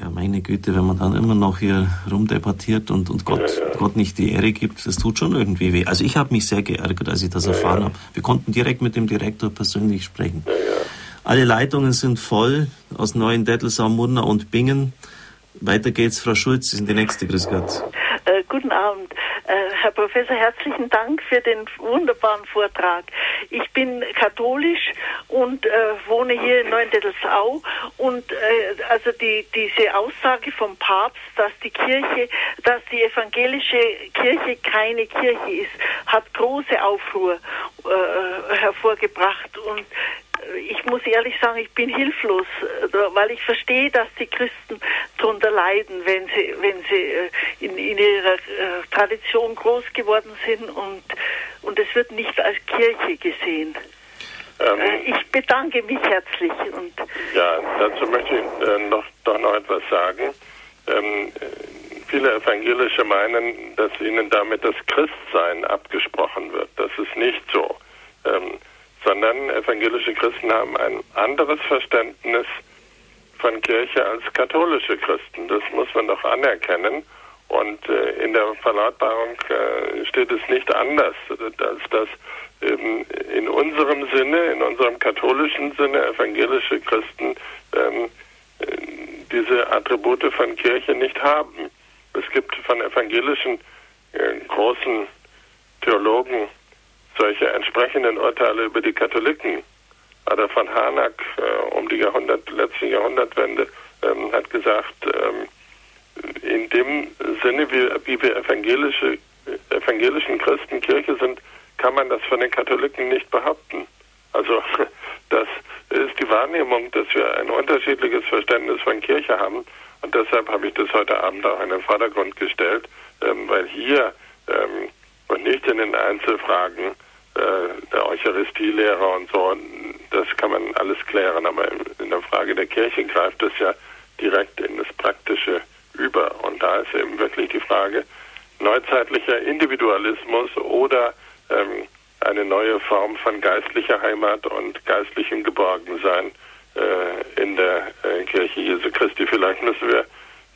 Speaker 1: ja, meine Güte, wenn man dann immer noch hier rumdebattiert und, und Gott, ja, ja. Gott nicht die Ehre gibt, das tut schon irgendwie weh. Also ich habe mich sehr geärgert, als ich das erfahren habe. Wir konnten direkt mit dem Direktor persönlich sprechen. Alle Leitungen sind voll aus Neuen Dettelsau, Murner und Bingen. Weiter geht's, Frau Schulz, Sie sind die nächste. Grüß Gott.
Speaker 10: Äh, guten Abend. Äh, Herr Professor, herzlichen Dank für den wunderbaren Vortrag. Ich bin katholisch und äh, wohne hier in Neuendettelsau und äh, also die, diese Aussage vom Papst, dass die Kirche, dass die evangelische Kirche keine Kirche ist, hat große Aufruhr äh, hervorgebracht und ich muss ehrlich sagen, ich bin hilflos, äh, weil ich verstehe, dass die Christen darunter leiden, wenn sie, wenn sie äh, in, in ihrer äh, Tradition groß geworden sind und, und es wird nicht als Kirche gesehen. Ähm, ich bedanke mich herzlich. Und
Speaker 2: ja, dazu möchte ich noch, doch noch etwas sagen. Ähm, viele Evangelische meinen, dass ihnen damit das Christsein abgesprochen wird. Das ist nicht so. Ähm, sondern evangelische Christen haben ein anderes Verständnis von Kirche als katholische Christen. Das muss man doch anerkennen. Und äh, in der Verlautbarung äh, steht es nicht anders, als dass ähm, in unserem Sinne, in unserem katholischen Sinne, evangelische Christen ähm, äh, diese Attribute von Kirche nicht haben. Es gibt von evangelischen äh, großen Theologen solche entsprechenden Urteile über die Katholiken. Ada von Harnack äh, um die Jahrhundert, letzte Jahrhundertwende ähm, hat gesagt, ähm, in dem Sinne, wie, wie wir evangelische, evangelischen Christen Kirche sind, kann man das von den Katholiken nicht behaupten. Also (laughs) das ist die Wahrnehmung, dass wir ein unterschiedliches Verständnis von Kirche haben. Und deshalb habe ich das heute Abend auch in den Vordergrund gestellt, ähm, weil hier ähm, und nicht in den Einzelfragen der Eucharistielehrer und so, das kann man alles klären, aber in der Frage der Kirche greift es ja direkt in das Praktische über. Und da ist eben wirklich die Frage neuzeitlicher Individualismus oder ähm, eine neue Form von geistlicher Heimat und geistlichem Geborgensein äh, in der äh, Kirche Jesu Christi. Vielleicht müssen wir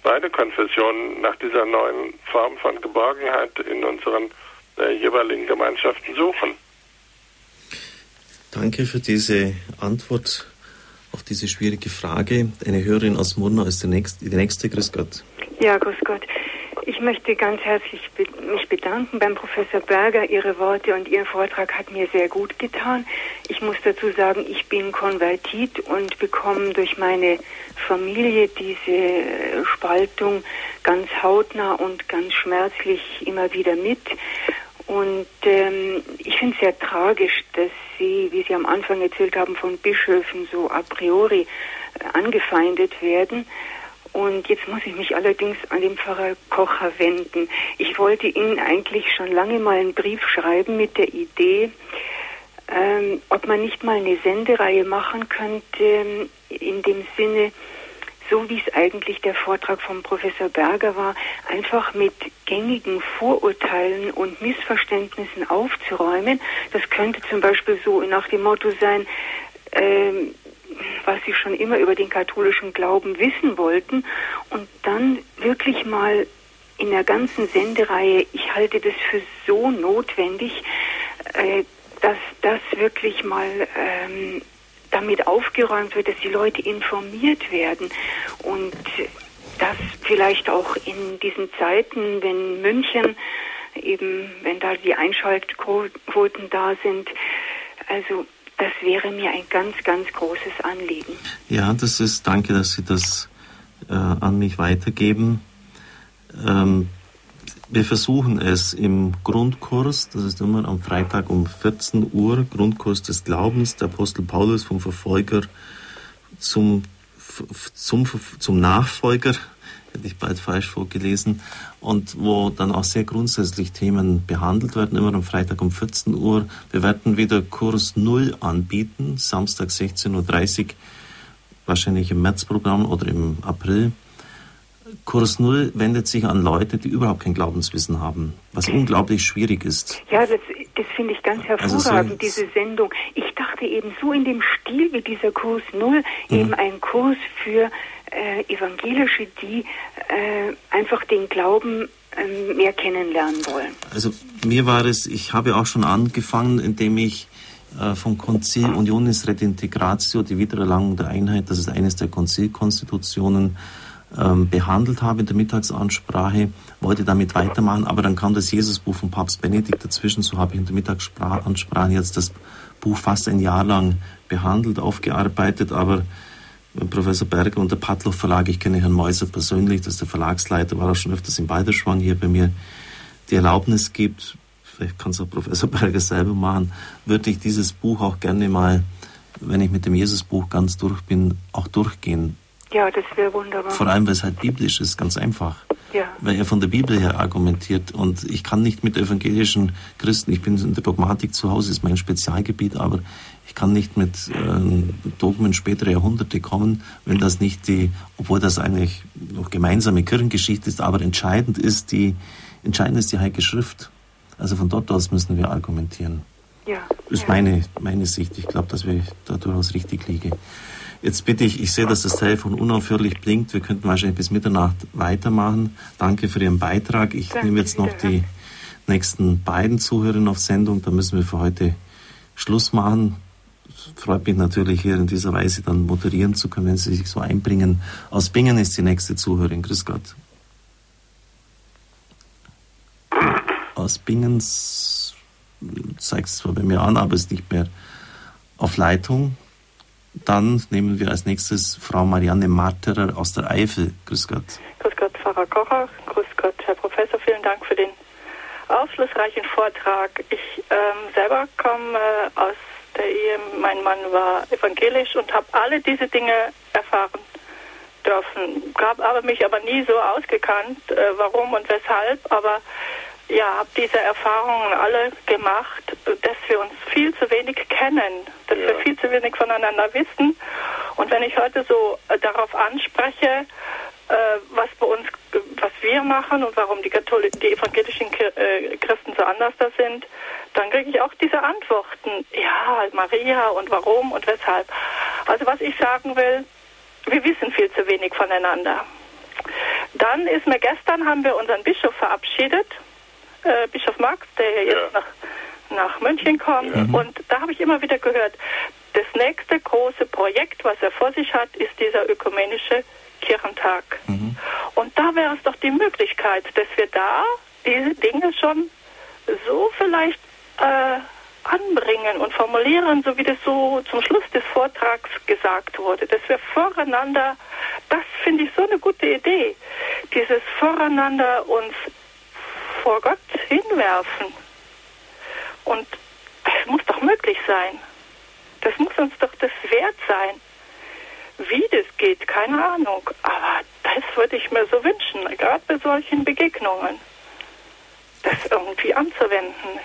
Speaker 2: beide Konfessionen nach dieser neuen Form von Geborgenheit in unseren äh, jeweiligen Gemeinschaften suchen.
Speaker 1: Danke für diese Antwort auf diese schwierige Frage. Eine Hörerin aus Murnau ist die nächste. Die nächste. Grüß Gott.
Speaker 11: Ja, grüß Gott. Ich möchte ganz herzlich mich bedanken beim Professor Berger. Ihre Worte und Ihr Vortrag hat mir sehr gut getan. Ich muss dazu sagen, ich bin konvertit und bekomme durch meine Familie diese Spaltung ganz hautnah und ganz schmerzlich immer wieder mit. Und ähm, ich finde es sehr tragisch, dass Sie, wie Sie am Anfang erzählt haben, von Bischöfen so a priori äh, angefeindet werden. Und jetzt muss ich mich allerdings an den Pfarrer Kocher wenden. Ich wollte Ihnen eigentlich schon lange mal einen Brief schreiben mit der Idee, ähm, ob man nicht mal eine Sendereihe machen könnte, in dem Sinne, so wie es eigentlich der Vortrag vom Professor Berger war, einfach mit gängigen Vorurteilen und Missverständnissen aufzuräumen. Das könnte zum Beispiel so nach dem Motto sein, ähm, was sie schon immer über den katholischen Glauben wissen wollten und dann wirklich mal in der ganzen Sendereihe, ich halte das für so notwendig, äh, dass das wirklich mal ähm, damit aufgeräumt wird, dass die Leute informiert werden und dass vielleicht auch in diesen Zeiten, wenn München eben, wenn da die Einschaltquoten da sind, also das wäre mir ein ganz, ganz großes Anliegen.
Speaker 1: Ja, das ist, danke, dass Sie das äh, an mich weitergeben. Ähm, wir versuchen es im Grundkurs, das ist immer am Freitag um 14 Uhr, Grundkurs des Glaubens, der Apostel Paulus vom Verfolger zum, zum, zum Nachfolger, hätte ich bald falsch vorgelesen, und wo dann auch sehr grundsätzlich Themen behandelt werden, immer am Freitag um 14 Uhr. Wir werden wieder Kurs 0 anbieten, Samstag 16.30 Uhr, wahrscheinlich im Märzprogramm oder im April. Kurs Null wendet sich an Leute, die überhaupt kein Glaubenswissen haben, was unglaublich schwierig ist.
Speaker 11: Ja, das, das finde ich ganz hervorragend, also so diese Sendung. Ich dachte eben so in dem Stil wie dieser Kurs Null, mhm. eben ein Kurs für äh, Evangelische, die äh, einfach den Glauben äh, mehr kennenlernen wollen.
Speaker 1: Also mir war es, ich habe auch schon angefangen, indem ich äh, vom Konzil Unionis Redintegratio, die Wiedererlangung der Einheit, das ist eines der Konzilkonstitutionen, ähm, behandelt habe in der Mittagsansprache, wollte damit weitermachen, aber dann kam das Jesusbuch von Papst Benedikt dazwischen, so habe ich in der Mittagsansprache jetzt das Buch fast ein Jahr lang behandelt, aufgearbeitet, aber Professor Berger und der Padloff Verlag, ich kenne Herrn Meuser persönlich, das ist der Verlagsleiter, war auch schon öfters in Balderschwang hier bei mir, die Erlaubnis gibt, vielleicht kann es auch Professor Berger selber machen, würde ich dieses Buch auch gerne mal, wenn ich mit dem Jesusbuch ganz durch bin, auch durchgehen.
Speaker 11: Ja, das wäre wunderbar.
Speaker 1: Vor allem, weil es halt biblisch ist, ganz einfach.
Speaker 11: Ja.
Speaker 1: Weil er von der Bibel her argumentiert. Und ich kann nicht mit evangelischen Christen, ich bin in der Dogmatik zu Hause, ist mein Spezialgebiet, aber ich kann nicht mit äh, Dogmen späterer Jahrhunderte kommen, wenn das nicht die, obwohl das eigentlich noch gemeinsame Kirchengeschichte ist, aber entscheidend ist die, entscheidend ist die Heilige Schrift. Also von dort aus müssen wir argumentieren.
Speaker 11: Ja.
Speaker 1: Das ist
Speaker 11: ja.
Speaker 1: meine, meine Sicht. Ich glaube, dass wir da durchaus richtig liegen. Jetzt bitte ich, ich sehe, dass das Telefon unaufhörlich blinkt. Wir könnten wahrscheinlich bis Mitternacht weitermachen. Danke für Ihren Beitrag. Ich
Speaker 11: Danke,
Speaker 1: nehme jetzt noch die nächsten beiden Zuhörer auf Sendung. Da müssen wir für heute Schluss machen. Freut mich natürlich hier in dieser Weise dann moderieren zu können, wenn Sie sich so einbringen. Aus Bingen ist die nächste Zuhörerin. Grüß Gott. Aus Bingens zeigt es zwar bei mir an, aber ist nicht mehr auf Leitung. Dann nehmen wir als nächstes Frau Marianne Marterer aus der Eifel. Grüß Gott.
Speaker 12: Grüß Gott, Pfarrer Kocher. Grüß Gott, Herr Professor. Vielen Dank für den aufschlussreichen Vortrag. Ich ähm, selber komme äh, aus der Ehe. Mein Mann war evangelisch und habe alle diese Dinge erfahren dürfen. Gab aber mich aber nie so ausgekannt, äh, warum und weshalb. Aber ja, habe diese Erfahrungen alle gemacht, dass wir uns viel zu wenig kennen, dass
Speaker 2: Ja.
Speaker 12: wir viel zu wenig voneinander wissen. Und wenn ich heute so äh, darauf anspreche, äh, was bei uns, was wir machen und warum die, Katholi die evangelischen äh, Christen so anders da sind, dann kriege ich auch diese Antworten. Ja, Maria und warum und weshalb. Also was ich sagen will, wir wissen viel zu wenig voneinander. Dann ist mir gestern haben wir unseren Bischof verabschiedet, äh, Bischof Max, der ja jetzt nach, nach München kommt. Und da habe ich immer wieder gehört, das nächste große Projekt, was er vor sich hat, ist dieser ökumenische Kirchentag. Und da wäre es doch die Möglichkeit, dass wir da diese Dinge schon so vielleicht äh, anbringen und formulieren, so wie das so zum Schluss des Vortrags gesagt wurde, dass wir voreinander, das finde ich so eine gute Idee, dieses voreinander uns vor Gott hinwerfen. Und das muss doch möglich sein. Das muss uns doch das wert sein. Wie das geht, keine Ahnung. Aber das würde ich mir so wünschen, gerade bei solchen Begegnungen, das irgendwie anzuwenden.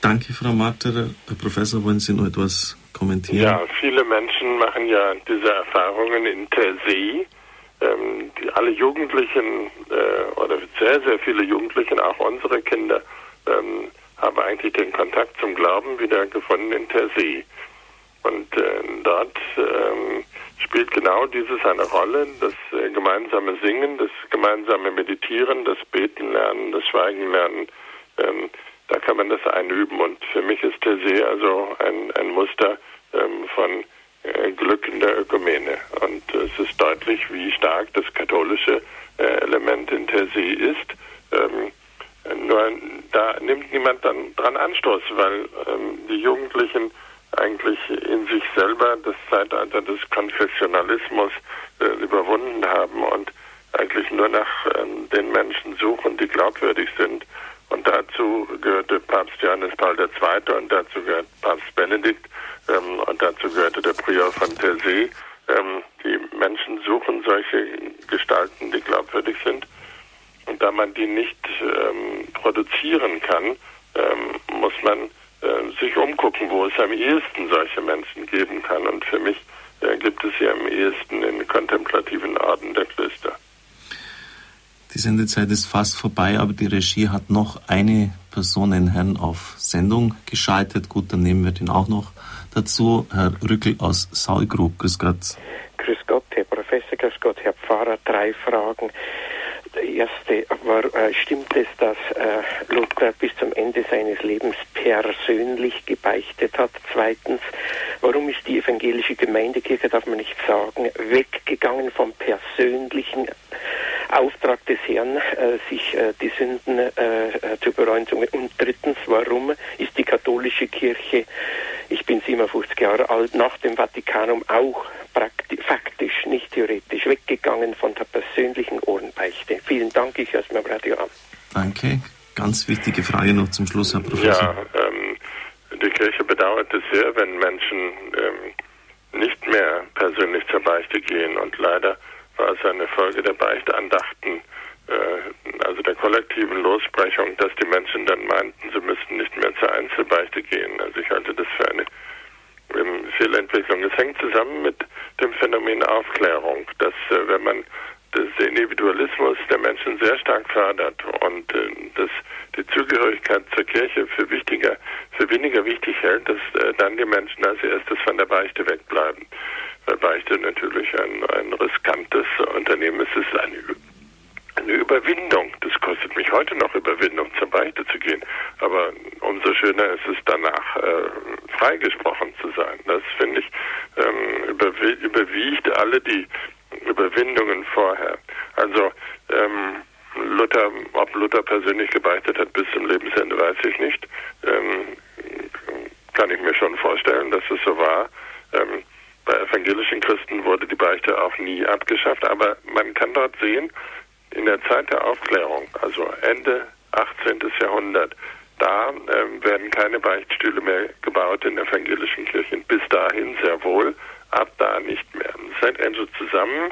Speaker 1: Danke, Frau Marterer. Herr Professor, wollen Sie noch etwas kommentieren?
Speaker 2: Ja, viele Menschen machen ja diese Erfahrungen in Tersee. Ähm, die, alle Jugendlichen äh, oder sehr, sehr viele Jugendlichen, auch unsere Kinder, ähm, haben eigentlich den Kontakt zum Glauben wieder gefunden in Tersee. Und äh, dort ähm, spielt genau dieses eine Rolle, das äh, gemeinsame Singen, das gemeinsame Meditieren, das Beten lernen, das Schweigen lernen. Ähm, da kann man das einüben. Und für mich ist der See also ein, ein Muster ähm, von Glück in der Ökumene. Und es ist deutlich, wie stark das katholische äh, Element in See ist. Ähm, nur da nimmt niemand dann dran Anstoß, weil ähm, die Jugendlichen eigentlich in sich selber das Zeitalter des Konfessionalismus äh, überwunden haben und eigentlich nur nach ähm, den Menschen suchen, die glaubwürdig sind. Und dazu gehörte Papst Johannes Paul II. und dazu gehört Papst Benedikt ähm, und dazu gehörte der Prior von Tersee. Ähm, die Menschen suchen solche Gestalten, die glaubwürdig sind. Und da man die nicht ähm, produzieren kann, ähm, muss man äh, sich umgucken, wo es am ehesten solche Menschen geben kann. Und für mich äh, gibt es sie am ehesten in kontemplativen Orden der Klöster.
Speaker 1: Die Sendezeit ist fast vorbei, aber die Regie hat noch eine Person, einen Herrn auf Sendung geschaltet. Gut, dann nehmen wir den auch noch dazu. Herr Rückel aus Saulgrub. Grüß Gott.
Speaker 13: Grüß Gott, Herr Professor, grüß Gott, Herr Pfarrer. Drei Fragen. erste, war, äh, stimmt es, dass äh, Luther bis zum Ende seines Lebens persönlich gebeichtet hat? Zweitens, warum ist die evangelische Gemeindekirche, darf man nicht sagen, weggegangen vom persönlichen Auftrag des Herrn, äh, sich äh, die Sünden äh, äh, zu bereuen? Und drittens, warum ist die katholische Kirche, ich bin 57 Jahre alt, nach dem Vatikanum auch faktisch, nicht theoretisch, weggegangen von der persönlichen Ohrenbeichte. Vielen Dank, ich höre es mir am Radio an.
Speaker 1: Danke. Ganz wichtige Frage noch zum Schluss, Herr Professor.
Speaker 2: Ja, ähm, die Kirche bedauert es sehr, wenn Menschen ähm, nicht mehr persönlich zur Beichte gehen und leider war es eine Folge der Beichtandachten, äh, also der kollektiven Losbrechung, dass die Menschen dann meinten, sie müssten nicht mehr zur Einzelbeichte gehen. Also ich halte das für eine Fehlentwicklung. Es hängt zusammen mit dem Phänomen Aufklärung, dass äh, wenn man den Individualismus der Menschen sehr stark fördert und äh, dass die Zugehörigkeit zur Kirche für wichtiger, für weniger wichtig hält, dass äh, dann die Menschen als erstes von der Beichte wegbleiben. Beichte natürlich ein, ein riskantes Unternehmen. Es ist eine eine Überwindung. Das kostet mich heute noch Überwindung, zur Beichte zu gehen. Aber umso schöner ist es danach, äh, freigesprochen zu sein. Das finde ich ähm, überw überwiegt alle die Überwindungen vorher. Also ähm, Luther, ob Luther persönlich gebeichtet hat bis zum Lebensende, weiß ich nicht. Ähm, kann ich mir schon vorstellen, dass es so war. Ähm, bei evangelischen Christen wurde die Beichte auch nie abgeschafft, aber man kann dort sehen, in der Zeit der Aufklärung, also Ende 18. Jahrhundert, da äh, werden keine Beichtstühle mehr gebaut in evangelischen Kirchen. Bis dahin sehr wohl, ab da nicht mehr. Das hängt also zusammen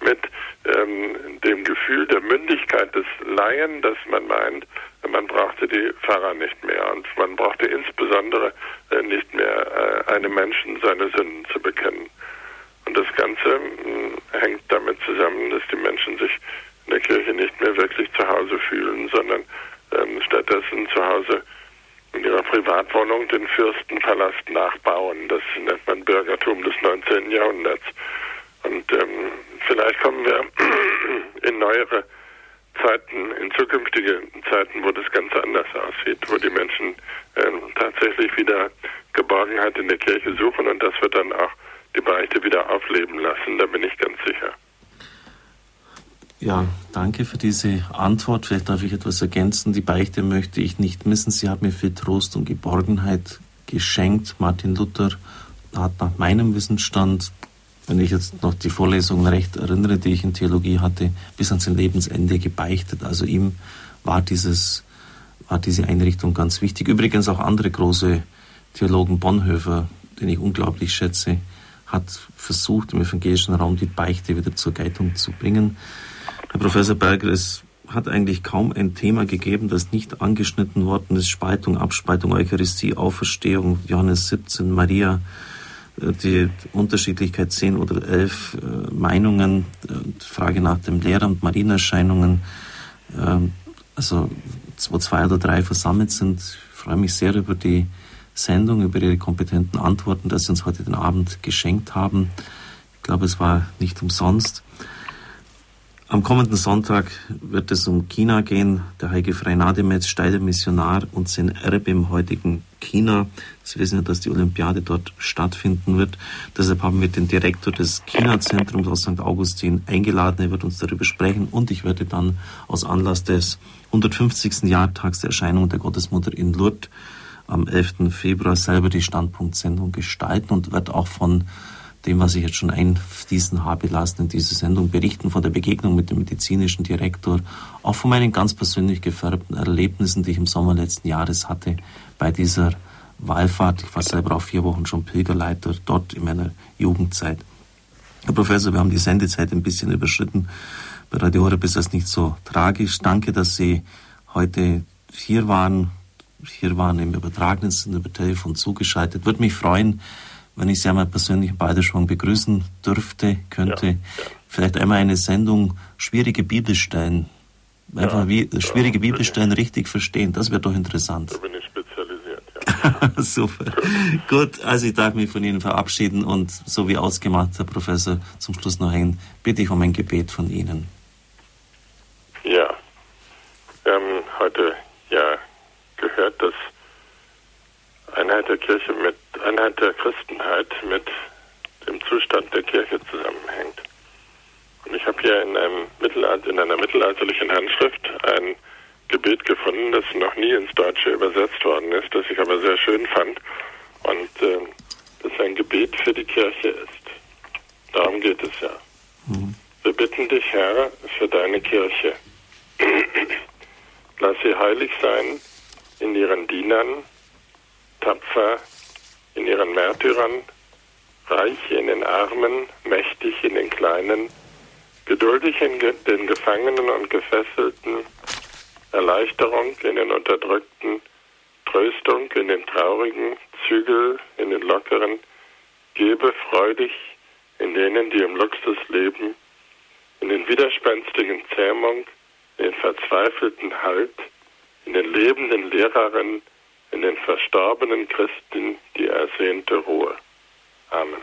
Speaker 2: mit ähm, dem Gefühl der Mündigkeit des Laien, dass man meint, man brauchte die Pfarrer nicht mehr und man brauchte insbesondere äh, nicht mehr äh, einem Menschen seine Sünden zu bekennen. Und das Ganze mh, hängt damit zusammen, dass die Menschen sich in der Kirche nicht mehr wirklich zu Hause fühlen, sondern ähm, stattdessen zu Hause in ihrer Privatwohnung den Fürstenpalast nachbauen. Das nennt man Bürgertum des 19. Jahrhunderts. Und ähm, vielleicht kommen wir (clears throat) in neuere Zeiten, in zukünftige Zeiten, wo das ganz anders aussieht, wo die Menschen ähm, tatsächlich wieder Geborgenheit in der Kirche suchen und das wird dann auch die Beichte wieder aufleben lassen, da bin ich ganz sicher.
Speaker 1: Ja, danke für diese Antwort. Vielleicht darf ich etwas ergänzen. Die Beichte möchte ich nicht missen. Sie hat mir viel Trost und Geborgenheit geschenkt. Martin Luther hat nach meinem Wissensstand, wenn ich jetzt noch die Vorlesungen recht erinnere, die ich in Theologie hatte, bis an sein Lebensende gebeichtet. Also ihm war dieses, war diese Einrichtung ganz wichtig. Übrigens auch andere große Theologen, Bonhoeffer, den ich unglaublich schätze, hat versucht, im evangelischen Raum die Beichte wieder zur Geltung zu bringen. Herr Professor Berger, es hat eigentlich kaum ein Thema gegeben, das nicht angeschnitten worden ist. Spaltung, Abspaltung, Eucharistie, Auferstehung, Johannes 17, Maria, die Unterschiedlichkeit 10 oder 11 äh, Meinungen, äh, Frage nach dem Lehramt, Marienerscheinungen, ähm, also wo zwei oder drei versammelt sind. Ich freue mich sehr über die Sendung, über Ihre kompetenten Antworten, dass Sie uns heute den Abend geschenkt haben. Ich glaube, es war nicht umsonst. Am kommenden Sonntag wird es um China gehen. Der heilige Freinademetz, steiler Missionar und sein Erbe im heutigen China. Sie wissen ja, dass die Olympiade dort stattfinden wird. Deshalb haben wir den Direktor des China-Zentrums aus St. Augustin eingeladen. Er wird uns darüber sprechen und ich werde dann aus Anlass des 150. Jahrtags der Erscheinung der Gottesmutter in Lourdes am 11. Februar selber die Standpunktsendung gestalten und wird auch von dem, was ich jetzt schon einfließen habe lassen in diese Sendung, berichten von der Begegnung mit dem medizinischen Direktor, auch von meinen ganz persönlich gefärbten Erlebnissen, die ich im Sommer letzten Jahres hatte bei dieser Wallfahrt. Ich war selber auch vier Wochen schon Pilgerleiter dort in meiner Jugendzeit. Herr Professor, wir haben die Sendezeit ein bisschen überschritten. Bei Radio Horeb ist das nicht so tragisch. Danke, dass Sie heute hier waren, hier waren im übertragenen Sinne über Telefon zugeschaltet. Würde mich freuen, wenn ich Sie einmal persönlich in Balderschwang begrüßen dürfte, könnte. Ja, ja. Vielleicht einmal eine Sendung schwierige Bibelstellen. Einfach ja, wie schwierige Bibelstellen richtig verstehen. Das wäre doch interessant.
Speaker 2: Da bin ich spezialisiert, ja. (laughs)
Speaker 1: Super. Gut, also ich darf mich von Ihnen verabschieden und so wie ausgemacht, Herr Professor, zum Schluss noch ein, bitte ich um ein Gebet von Ihnen.
Speaker 2: heute ja gehört, dass Einheit der Kirche mit Einheit der Christenheit mit dem Zustand der Kirche zusammenhängt. Und ich habe hier in, einem Mittelalter, in einer mittelalterlichen Handschrift ein Gebet gefunden, das noch nie ins Deutsche übersetzt worden ist, das ich aber sehr schön fand und äh, das ein Gebet für die Kirche ist. Darum geht es ja. Mhm. Wir bitten dich, Herr, für deine Kirche. (clears throat) Lass sie heilig sein in ihren Dienern, tapfer in ihren Märtyrern, reich in den Armen, mächtig in den Kleinen, geduldig in den Gefangenen und Gefesselten, Erleichterung in den Unterdrückten, Tröstung in den Traurigen, Zügel in den Lockeren, gebe freudig in denen, die im Luxus leben, in den widerspenstigen Zähmung, in den verzweifelten Halt, in den lebenden Lehrerinnen, in den verstorbenen Christen die ersehnte Ruhe. Amen.